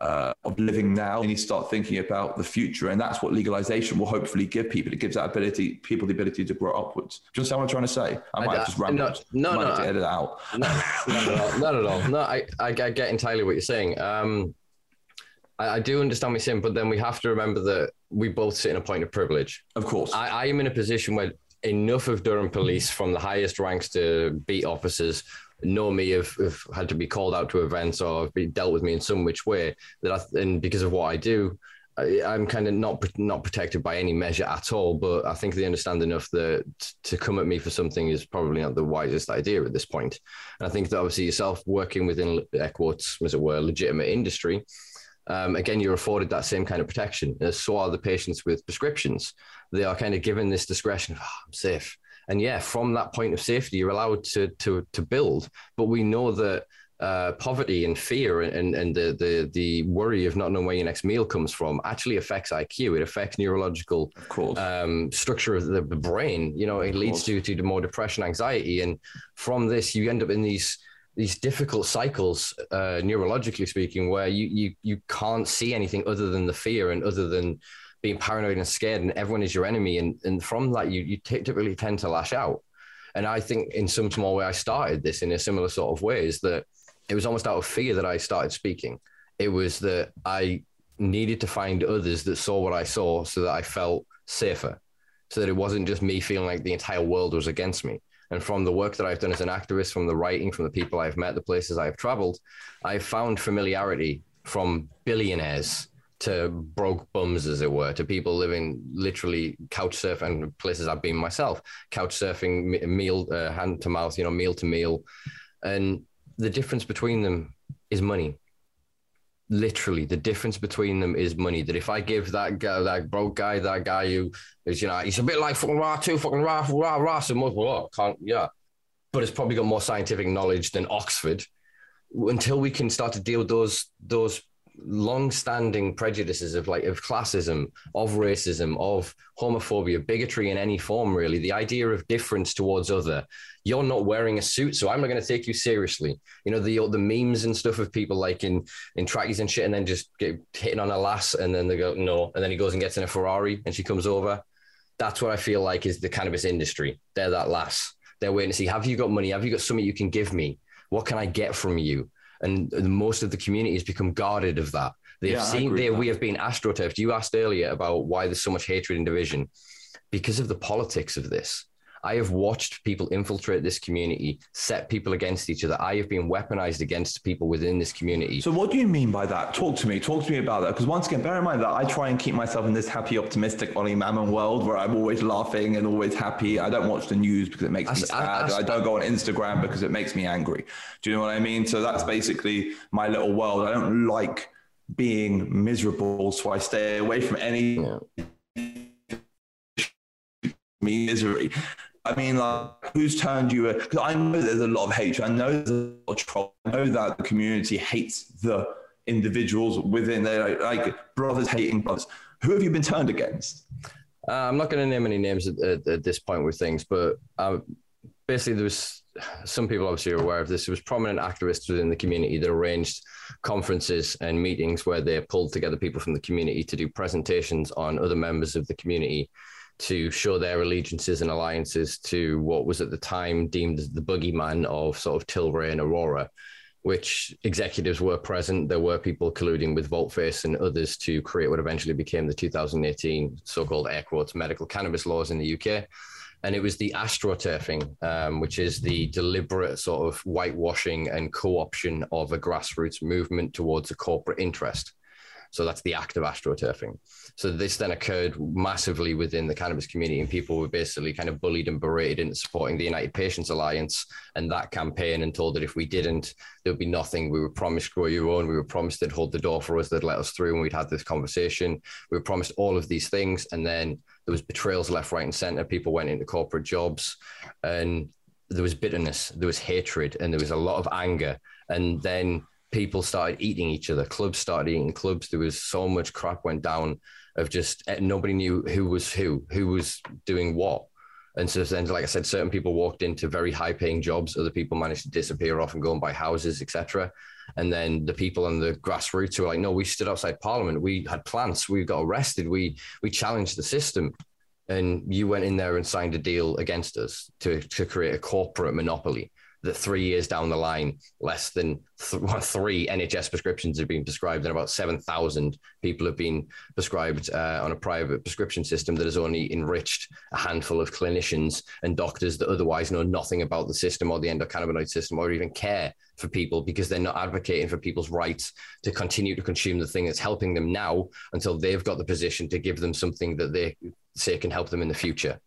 uh, of living now. and need to start thinking about the future, and that's what legalization will hopefully give people. It gives that ability, people the ability to grow upwards. Do you understand what I'm trying to say? I might I- have just no, rambled. no, I no, have to I- edit it out. No, not at all. Not at all. No, I, I, I get entirely what you're saying. Um, I, I do understand what you're saying, but then we have to remember that we both sit in a point of privilege. Of course. I, I am in a position where enough of Durham police, from the highest ranks to beat officers, know me, have, have had to be called out to events or have been dealt with me in some which way that I, and because of what I do, I, I'm kind of not not protected by any measure at all. But I think they understand enough that to come at me for something is probably not the wisest idea at this point. And I think that obviously yourself working within air quotes, as it were, legitimate industry. Um, again, you're afforded that same kind of protection. So are the patients with prescriptions. They are kind of given this discretion. Oh, I'm safe, and yeah, from that point of safety, you're allowed to to to build. But we know that uh, poverty and fear and and the the the worry of not knowing where your next meal comes from actually affects IQ. It affects neurological of um, structure of the, the brain. You know, it leads to to more depression, anxiety, and from this, you end up in these these difficult cycles, uh, neurologically speaking, where you you you can't see anything other than the fear and other than being paranoid and scared, and everyone is your enemy. And and from that, you you typically tend to lash out. And I think in some small way, I started this in a similar sort of way. Is that it was almost out of fear that I started speaking. It was that I needed to find others that saw what I saw, so that I felt safer, so that it wasn't just me feeling like the entire world was against me. And from the work that I've done as an activist, from the writing, from the people I've met, the places I've traveled, I've found familiarity from billionaires to broke bums, as it were, to people living literally couch surfing places I've been myself, couch surfing, meal uh, hand to mouth, you know, meal to meal, and the difference between them is money. Literally, the difference between them is money. That if I give that guy, that broke guy, that guy who is, you know, he's a bit like fucking raw too, fucking raw, raw, raw, so much, well, can't, yeah, but it's probably got more scientific knowledge than Oxford. Until we can start to deal with those those long-standing prejudices of like of classism of racism of homophobia bigotry in any form really. The idea of difference towards other. You're not wearing a suit so i'm not going to take you seriously. You know the the memes and stuff of people like in in trackies and shit and then just get hitting on a lass and then they go no and then he goes and gets in a ferrari and she comes over. That's what i feel like is the cannabis industry. They're that lass. They're waiting to see have you got money? Have you got something you can give me? What can i get from you and most of the community has become guarded of that. They've yeah, seen there we have been astroturfed. You asked earlier about why there's so much hatred and division because of the politics of this. I have watched people infiltrate this community, set people against each other. I have been weaponized against people within this community. So, what do you mean by that? Talk to me. Talk to me about that. Because once again, bear in mind that I try and keep myself in this happy, optimistic Olly Mammon world where I'm always laughing and always happy. I don't watch the news because it makes me sad. I, don't go on Instagram because it makes me angry. Do you know what I mean? So that's basically my little world. I don't like being miserable, so I stay away from any. Yeah misery. I mean, like, who's turned you? Because I know there's a lot of hatred. I know there's a lot of troll. I know that the community hates the individuals within there, like, like brothers hating brothers. Who have you been turned against? Uh, I'm not going to name any names at, at, at, this point with things, but uh, basically, there was some people obviously are aware of this. There was prominent activists within the community that arranged conferences and meetings where they pulled together people from the community to do presentations on other members of the community to show their allegiances and alliances to what was at the time deemed the boogeyman of sort of Tilray and Aurora, which executives were present. There were people colluding with Volteface and others to create what eventually became the 2018 so-called air quotes medical cannabis laws in the UK. And it was the astroturfing, um, which is the deliberate sort of whitewashing and co-option of a grassroots movement towards a corporate interest. So that's the act of astroturfing. So this then occurred massively within the cannabis community, and people were basically kind of bullied and berated into supporting the United Patients Alliance and that campaign, and told that if we didn't, there would be nothing. We were promised grow your own. We were promised they'd hold the door for us. They'd let us through, and we'd had this conversation. We were promised all of these things, and then there was betrayals left, right, and center. People went into corporate jobs, and there was bitterness, there was hatred, and there was a lot of anger. And then people started eating each other. Clubs started eating clubs. There was so much crap went down of just eh, nobody knew who was who, who was doing what. And so then, like I said, certain people walked into very high paying jobs. Other people managed to disappear off and go and buy houses, etc. And then the people on the grassroots were like, no, we stood outside parliament. We had plants. We got arrested. We, we challenged the system. And you went in there and signed a deal against us to, to create a corporate monopoly that three years down the line, less than th- three NHS prescriptions have been prescribed, and about 7,000 people have been prescribed uh, on a private prescription system that has only enriched a handful of clinicians and doctors that otherwise know nothing about the system or the endocannabinoid system or even care for people because they're not advocating for people's rights to continue to consume the thing that's helping them now until they've got the position to give them something that they say can help them in the future.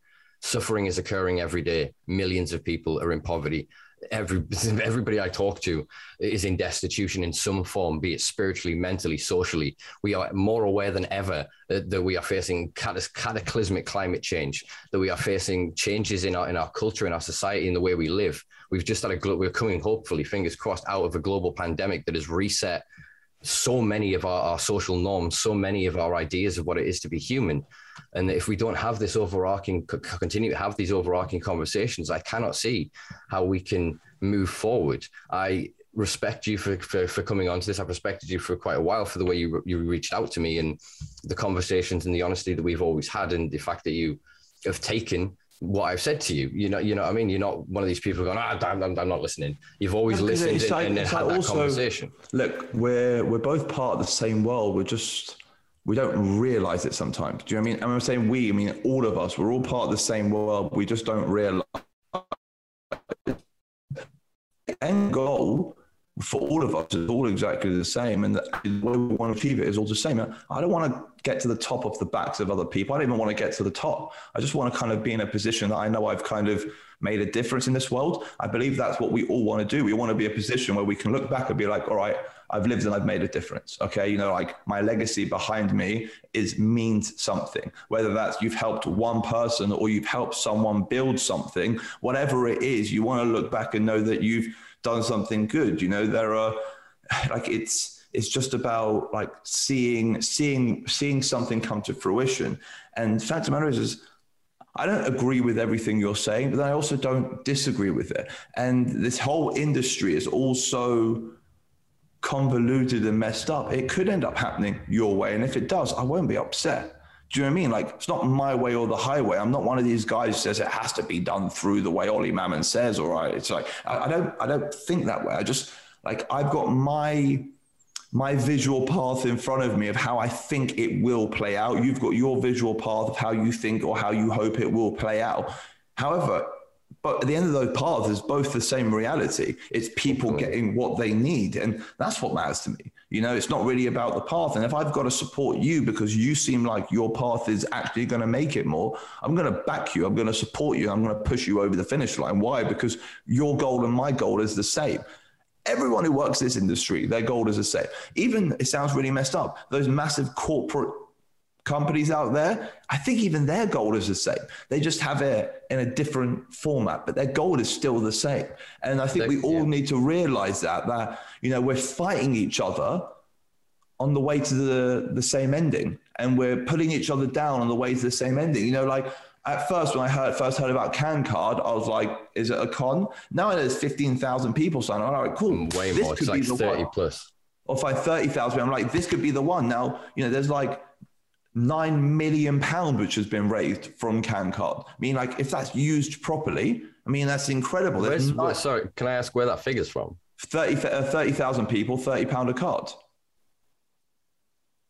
Suffering is occurring every day. Millions of people are in poverty every everybody I talk to is in destitution in some form, be it spiritually, mentally, socially. We are more aware than ever that, that we are facing cataclysmic climate change, that we are facing changes in our in our culture, in our society, in the way we live. We've just had a we're coming, hopefully, fingers crossed, out of a global pandemic that has reset so many of our, our social norms, so many of our ideas of what it is to be human. And if we don't have this overarching, continue to have these overarching conversations, I cannot see how we can move forward. I respect you for, for, for coming on to this. I've respected you for quite a while for the way you, you reached out to me and the conversations and the honesty that we've always had and the fact that you have taken what I've said to you. You know, you know what I mean? You're not one of these people going, ah, I'm, I'm, I'm not listening. You've always listened and, like, and, and had like that also, conversation. Look, we're, we're both part of the same world. We're just, we don't realize it sometimes. Do you know what I mean? And I'm saying we, I mean, all of us, we're all part of the same world. We just don't realize. End goal for all of us, is all exactly the same. And the way we want to achieve it is all the same. I don't want to get to the top of the backs of other people. I don't even want to get to the top. I just want to kind of be in a position that I know I've kind of made a difference in this world. I believe that's what we all want to do. We want to be a position where we can look back and be like, all right, I've lived and I've made a difference. Okay. You know, like my legacy behind me is means something, whether that's you've helped one person or you've helped someone build something, whatever it is, you want to look back and know that you've done something good. You know, there are like it's it's just about like seeing seeing seeing something come to fruition. And matter is, is I don't agree with everything you're saying, but I also don't disagree with it. And this whole industry is also convoluted and messed up. It could end up happening your way. And if it does, I won't be upset. Do you know what I mean? Like it's not my way or the highway. I'm not one of these guys who says it has to be done through the way Olly Mammon says. All right. It's like I, I don't I don't think that way. I just like I've got my my visual path in front of me of how I think it will play out. You've got your visual path of how you think or how you hope it will play out. However, but at the end of those paths is both the same reality. It's people getting what they need. And that's what matters to me. You know, it's not really about the path. And if I've got to support you because you seem like your path is actually going to make it more, I'm going to back you. I'm going to support you. I'm going to push you over the finish line. Why? Because your goal and my goal is the same. Everyone who works this industry, their goal is the same. Even it sounds really messed up. Those massive corporate companies out there, I think even their goal is the same. They just have it in a different format, but their goal is still the same. And I think we all yeah. need to realize that that you know we're fighting each other on the way to the the same ending, and we're putting each other down on the way to the same ending. You know, like at first when I heard first heard about CanCard, I was like, "Is it a con?" Now there's fifteen thousand people signing. I'm like, "Cool, way this more. Could it's be like thirty one. plus." Or five thirty thousand. I'm like, "This could be the one." Now you know, there's like nine million pound which has been raised from CanCard. I mean, like if that's used properly, I mean that's incredible. Not, sorry, can I ask where that figure's from? 30,000 uh, 30, people, 30 pound a card.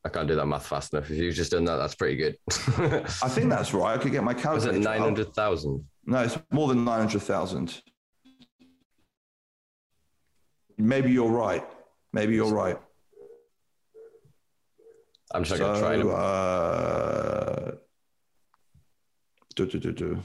I can't do that math fast enough. If you've just done that, that's pretty good. I think that's right. I could get my calculator. Was it 900,000? No, it's more than 900,000. Maybe you're right. Maybe you're right. I'm just so, going to try to. Uh, do, do, do, do.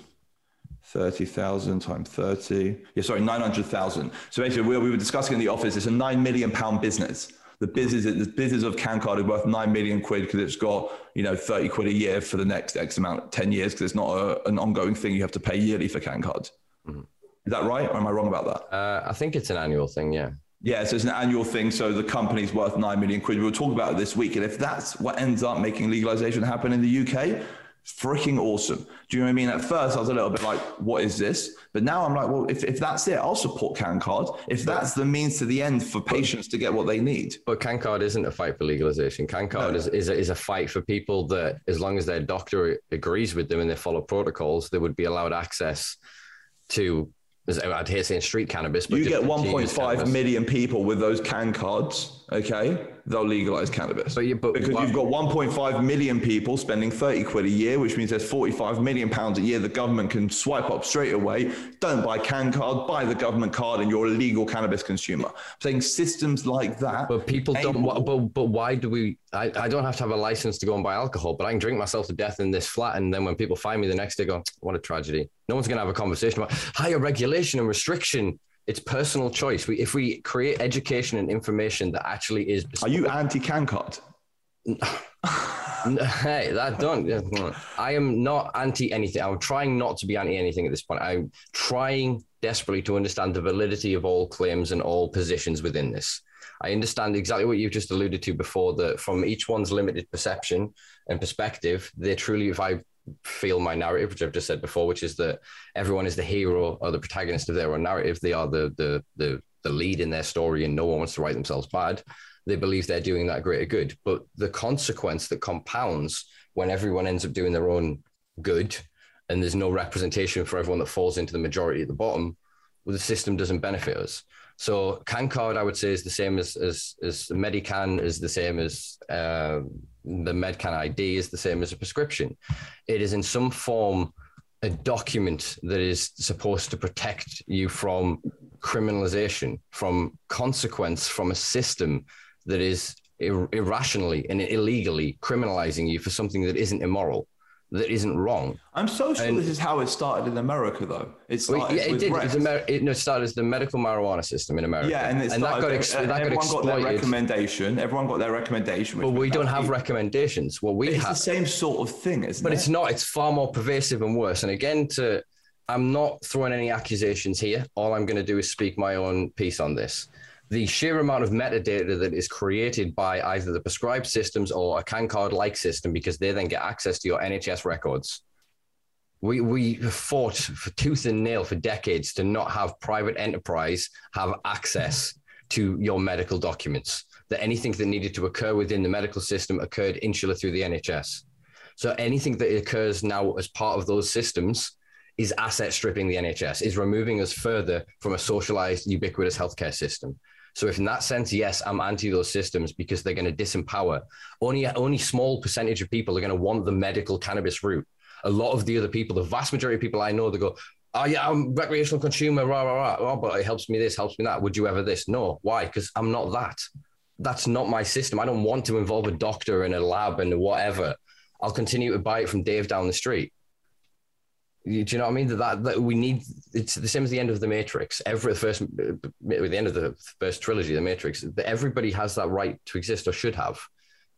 30,000 times 30. Yeah, sorry, 900,000. So basically, we, we were discussing in the office, it's a 9 million pound business. The business, the business of CanCard is worth 9 million quid because it's got, you know, 30 quid a year for the next X amount, 10 years, because it's not a, an ongoing thing you have to pay yearly for CanCard. Mm-hmm. Is that right? Or am I wrong about that? Uh, I think it's an annual thing, yeah. Yeah, so it's an annual thing. So the company's worth nine million quid. We'll talk about it this week. And if that's what ends up making legalization happen in the UK, freaking awesome. Do you know what I mean? At first, I was a little bit like, what is this? But now I'm like, well, if, if that's it, I'll support CanCard. If that's the means to the end for patients to get what they need. But CanCard isn't a fight for legalization. CanCard no. is, is, a, is a fight for people that, as long as their doctor agrees with them and they follow protocols, they would be allowed access to I'd hear saying street cannabis. But you get 1.5 million people with those CanCards okay, they'll legalize cannabis. But, you, but because you've got 1.5 million people spending 30 quid a year, which means there's 45 million pounds a year the government can swipe up straight away. Don't buy CanCard, buy the government card, and you're a legal cannabis consumer. I'm saying systems like that. But people don't. But, but why do we? I, I don't have to have a license to go and buy alcohol, but I can drink myself to death in this flat, and then when people find me the next day, go, "What a tragedy." No one's going to have a conversation about higher regulation and restriction it's personal choice. We, if we create education and information that actually is. Are you anti CanCard? hey, that don't. I am not anti anything. I'm trying not to be anti anything at this point. I'm trying desperately to understand the validity of all claims and all positions within this. I understand exactly what you've just alluded to before that from each one's limited perception and perspective, they truly, if I feel my narrative, which I've just said before, which is that everyone is the hero or the protagonist of their own narrative. They are the the the the lead in their story, and no one wants to write themselves bad. They believe they're doing that greater good, but the consequence that compounds when everyone ends up doing their own good, and there's no representation for everyone that falls into the majority at the bottom, well, the system doesn't benefit us. So CanCard, I would say, is the same as as as Medican is the same as uh, the Medcan ID is the same as a prescription. It is in some form a document that is supposed to protect you from criminalization, from consequence, from a system that is ir- irrationally and illegally criminalizing you for something that isn't immoral, that isn't wrong. I'm so sure And- this is how it started in America, though. It Well, started yeah, it did. It, Amer- it, no, started as the medical marijuana system in America. Yeah, and, it that got, ex- and that everyone got their recommendation. Everyone got their recommendation. but we don't have people- recommendations. Well, we It's the same sort of thing, isn't but it? it's not. It's far more pervasive and worse. And again, to I'm not throwing any accusations here. All I'm going to do is speak my own piece on this. The sheer amount of metadata that is created by either the prescribed systems or a CanCard like system, because they then get access to your NHS records. We, we fought for tooth and nail for decades to not have private enterprise have access to your medical documents. That anything that needed to occur within the medical system occurred insular through the NHS. So anything that occurs now as part of those systems is asset stripping the NHS, is removing us further from a socialized, ubiquitous healthcare system. So if in that sense, yes, I'm anti those systems because they're going to disempower. Only only small percentage of people are going to want the medical cannabis route. A lot of the other people, the vast majority of people I know, they go, "Oh yeah, I'm recreational consumer, rah rah rah. Oh, but it helps me this, helps me that. Would you ever this? No, why? Because I'm not that. That's not my system. I don't want to involve a doctor and a lab and whatever. I'll continue to buy it from Dave down the street. Do you know what I mean? That, that, we need. It's the same as the end of the Matrix. Every first, at the end of the first trilogy, the Matrix. Everybody has that right to exist, or should have.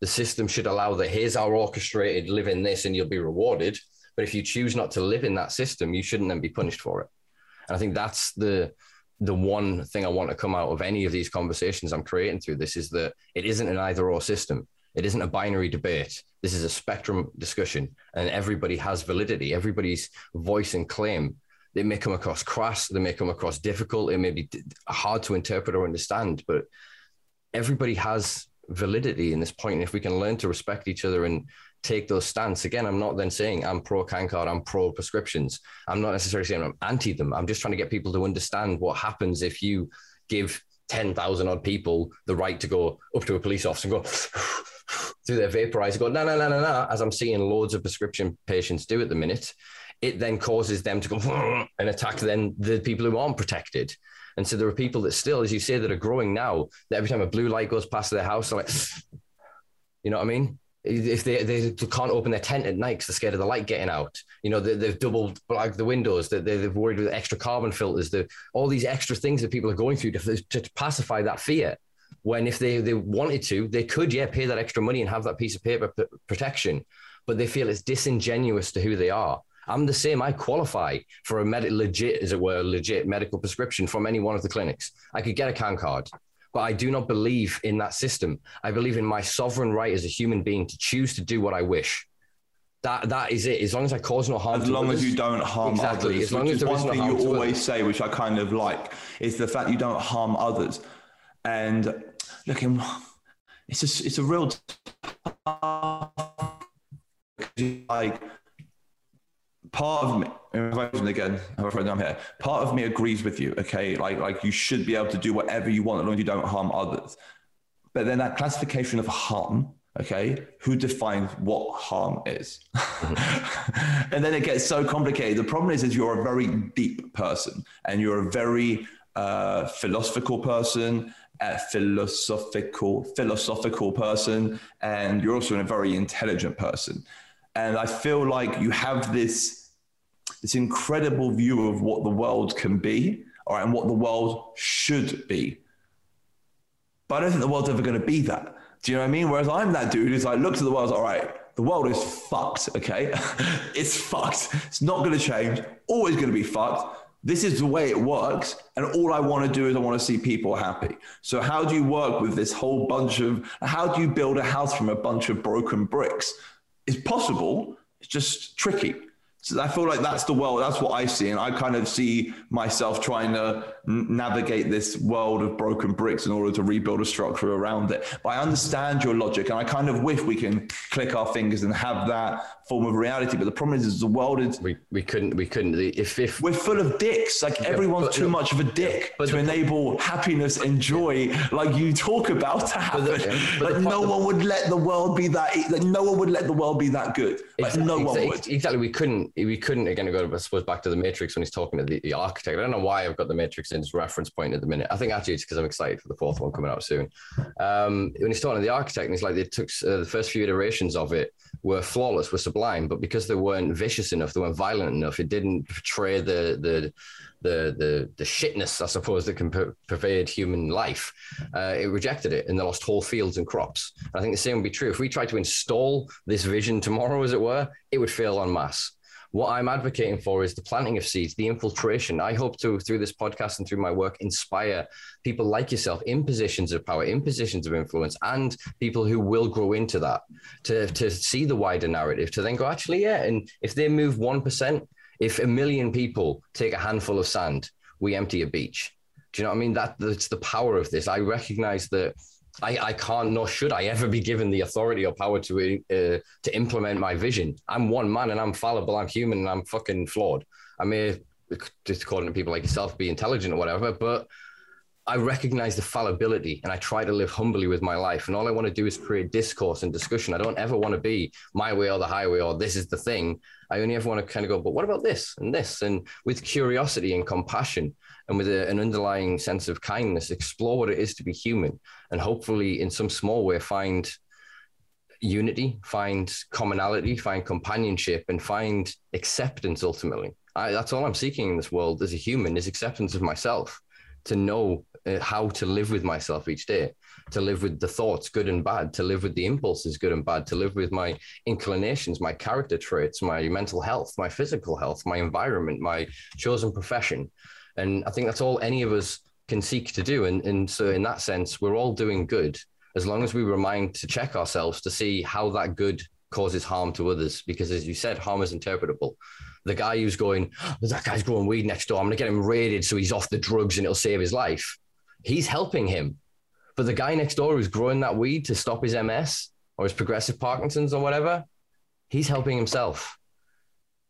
The system should allow that. Here's our orchestrated. Live in this, and you'll be rewarded. But if you choose not to live in that system, you shouldn't then be punished for it. And I think that's the the one thing I want to come out of any of these conversations I'm creating through this is that it isn't an either or system. It isn't a binary debate. This is a spectrum discussion, and everybody has validity. Everybody's voice and claim. They may come across crass. They may come across difficult. It may be hard to interpret or understand, but everybody has validity in this point. And if we can learn to respect each other and take those stance, again, I'm not then saying I'm pro CanCard, I'm pro prescriptions. I'm not necessarily saying I'm anti them. I'm just trying to get people to understand what happens if you give 10,000 odd people the right to go up to a police officer and go through their vaporizer, go, no, no, no, no, no, as I'm seeing loads of prescription patients do at the minute. It then causes them to go and attack then the people who aren't protected. And so there are people that still, as you say, that are growing now, that every time a blue light goes past their house, they're like, you know what I mean? If they, they can't open their tent at night because they're scared of the light getting out, you know, they, they've doubled like the windows, they, they've worried with extra carbon filters, the, all these extra things that people are going through to, to pacify that fear. When if they, they wanted to, they could, yeah, pay that extra money and have that piece of paper p- protection, but they feel it's disingenuous to who they are. I'm the same. I qualify for a med- legit, as it were, legit medical prescription from any one of the clinics. I could get a CanCard, but I do not believe in that system. I believe in my sovereign right as a human being to choose to do what I wish. That that is it. As long as I cause no harm. As to long as you don't harm Exactly, others, as long which as is one no thing you always others. say, which I kind of like, is the fact you don't harm others. And look, in- it's a, it's a real like part of me again I'm here part of me agrees with you okay? Like like you should be able to do whatever you want as long as you don't harm others. But then that classification of harm okay who defines what harm is? And then it gets so complicated. The problem is is you're a very deep person and you're a very uh, philosophical person a philosophical philosophical person and you're also a very intelligent person and i feel like you have this this incredible view of what the world can be all right, and what the world should be but I don't think the world's ever going to be that. Do you know what I mean? Whereas I'm that dude who's like, look to the world, all right, the world is fucked, okay? it's fucked. It's not going to change. Always going to be fucked. This is the way it works. And all I want to do is I want to see people happy. So, how do you work with this whole bunch of, how do you build a house from a bunch of broken bricks? It's possible, it's just tricky. So I feel like that's the world. That's what I see, and I kind of see myself trying to n- navigate this world of broken bricks in order to rebuild a structure around it. But I understand your logic, and I kind of wish we can click our fingers and have that form of reality. But the problem is, is the world is we, we couldn't we couldn't if if we're full of dicks. Like everyone's but too much of a dick but to enable happiness and joy, like you talk about, to happen. the- but like po- no one would let the world be that. Like no one would let the world be that good. Like Exactly, no one would. Exactly. We couldn't we couldn't again go, I suppose, back to the Matrix when he's talking to the, the architect. I don't know why I've got the Matrix in his reference point at the minute. I think actually it's because I'm excited for the fourth one coming out soon. Um, when he's talking to the architect, and he's like, they took uh, the first few iterations of it were flawless, were sublime, but because they weren't vicious enough, they weren't violent enough, it didn't portray the the the the, the shitness, I suppose, that can per- pervade human life. Uh, it rejected it, and they lost whole fields and crops. And I think the same would be true if we tried to install this vision tomorrow, as it were. It would fail en masse. What I'm advocating for is the planting of seeds, the infiltration. I hope to, through this podcast and through my work, inspire people like yourself in positions of power, in positions of influence, and people who will grow into that to, to see the wider narrative, to then go, actually, yeah. And if they move 1%, if a million people take a handful of sand, we empty a beach. Do you know what I mean? That that's the power of this. I recognize that I, I can't nor should I ever be given the authority or power to uh, to implement my vision. I'm one man and I'm fallible. I'm human and I'm fucking flawed. I may just according to people like yourself be intelligent or whatever, but I recognize the fallibility and I try to live humbly with my life. And all I want to do is create discourse and discussion. I don't ever want to be my way or the highway or this is the thing. I only ever want to kind of go, but what about this and this? And with curiosity and compassion and with a, an underlying sense of kindness, explore what it is to be human and hopefully in some small way find unity, find commonality, find companionship, and find acceptance ultimately. I, that's all I'm seeking in this world as a human is acceptance of myself to know uh, how to live with myself each day, to live with the thoughts, good and bad, to live with the impulses, good and bad, to live with my inclinations, my character traits, my mental health, my physical health, my environment, my chosen profession. And I think that's all any of us can seek to do. And, and so, in that sense, we're all doing good as long as we remind to check ourselves to see how that good causes harm to others. Because as you said, harm is interpretable the guy who's going, oh, that guy's growing weed next door. I'm going to get him raided so he's off the drugs and it'll save his life. He's helping him. But the guy next door who's growing that weed to stop his MS or his progressive Parkinson's or whatever, he's helping himself.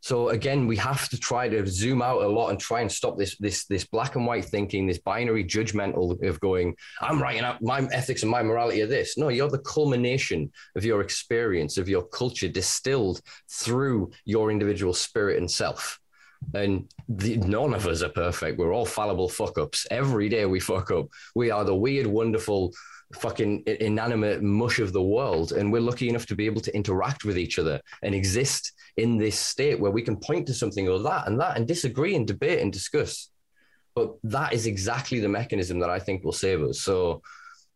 So again, we have to try to zoom out a lot and try and stop this this this black and white thinking, this binary judgmental of going, I'm writing out my ethics and my morality of this. No, you're the culmination of your experience, of your culture distilled through your individual spirit and self. And the, none of us are perfect. We're all fallible fuck ups. Every day we fuck up. We are the weird, wonderful, fucking inanimate mush of the world. And we're lucky enough to be able to interact with each other and exist in this state where we can point to something or that and that and disagree and debate and discuss. But that is exactly the mechanism that I think will save us. So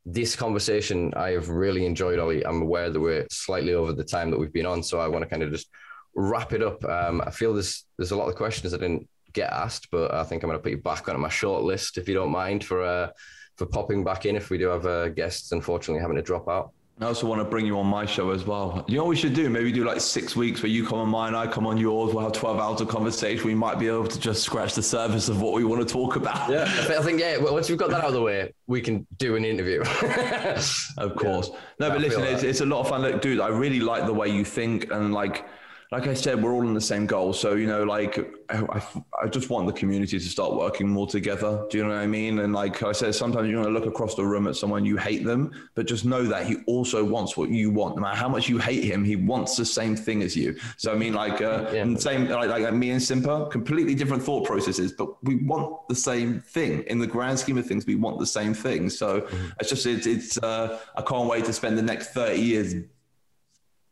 this conversation I have really enjoyed, Olly. I'm aware that we're slightly over the time that we've been on, so I want to kind of just wrap it up. Um, I feel there's there's a lot of questions I didn't get asked, but I think I'm going to put you back on my short list if you don't mind for uh, for popping back in if we do have uh, guests unfortunately having to drop out. I also want to bring you on my show as well. You know what we should do? Maybe do like six weeks where you come on mine, I come on yours. We'll have 12 hours of conversation. We might be able to just scratch the surface of what we want to talk about. Yeah, I think, yeah, once we've got that out of the way, we can do an interview. of course. Yeah. No, but listen, it's, it's a lot of fun. Look, dude, I really like the way you think and like, like I said, we're all in the same goal. So, you know, like I, I just want the community to start working more together. Do you know what I mean? And like I said, sometimes you want to look across the room at someone, you hate them, but just know that he also wants what you want. No matter how much you hate him, he wants the same thing as you. So, I mean, like, uh, yeah. same, like, like me and Simpa, completely different thought processes, but we want the same thing. In the grand scheme of things, we want the same thing. So mm-hmm. it's just, it's, it's uh, I can't wait to spend the next 30 years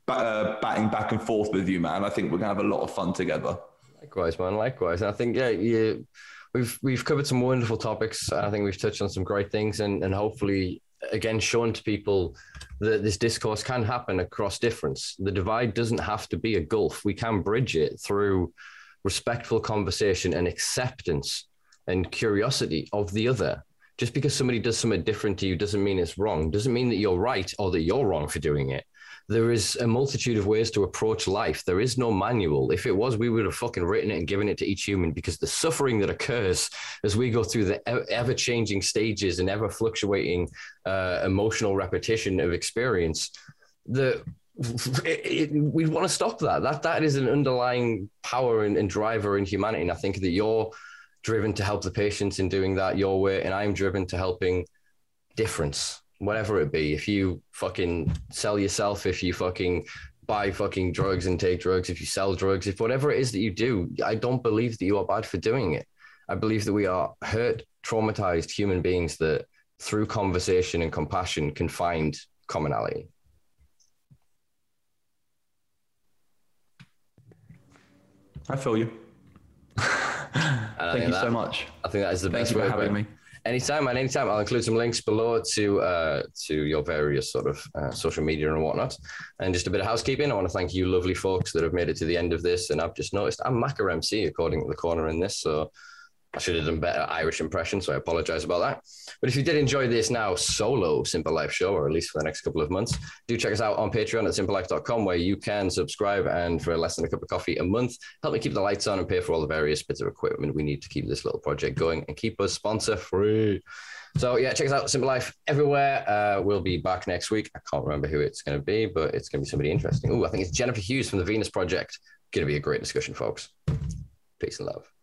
uh, batting back and forth with you, man. I think we're gonna have a lot of fun together. Likewise, man. Likewise. I think yeah, you, we've we've covered some wonderful topics. I think we've touched on some great things, and and hopefully again shown to people that this discourse can happen across difference. The divide doesn't have to be a gulf. We can bridge it through respectful conversation and acceptance and curiosity of the other. Just because somebody does something different to you doesn't mean it's wrong. Doesn't mean that you're right or that you're wrong for doing it there is a multitude of ways to approach life. There is no manual. If it was, we would have fucking written it and given it to each human because the suffering that occurs as we go through the ever changing stages and ever fluctuating uh, emotional repetition of experience, the we want to stop that. That that is an underlying power and, and driver in humanity. And I think that you're driven to help the patients in doing that your way, and I'm driven to helping difference whatever it be, if you fucking sell yourself, if you fucking buy fucking drugs and take drugs, if you sell drugs, if whatever it is that you do, I don't believe that you are bad for doing it. I believe that we are hurt, traumatized human beings that through conversation and compassion can find commonality. I feel you. Thank you that, so much. I think that is the Thank best you for having me. Anytime, man, anytime. I'll include some links below to uh, to your various sort of uh, social media and whatnot. And just a bit of housekeeping. I want to thank you, lovely folks, that have made it to the end of this. And I've just noticed I'm Macker MC according to the corner in this. So I should have done better Irish impression, so I apologize about that. But if you did enjoy this now solo Simpa Life show, or at least for the next couple of months, do check us out on Patreon at simpalife.com, where you can subscribe and for less than a cup of coffee a month, help me keep the lights on and pay for all the various bits of equipment we need to keep this little project going and keep us sponsor free. So yeah, check us out, Simpa Life everywhere. Uh, we'll be back next week. I can't remember who it's going to be, but it's going to be somebody interesting. Oh, I think it's Jennifer Hughes from the Venus Project. Going to be a great discussion, folks. Peace and love.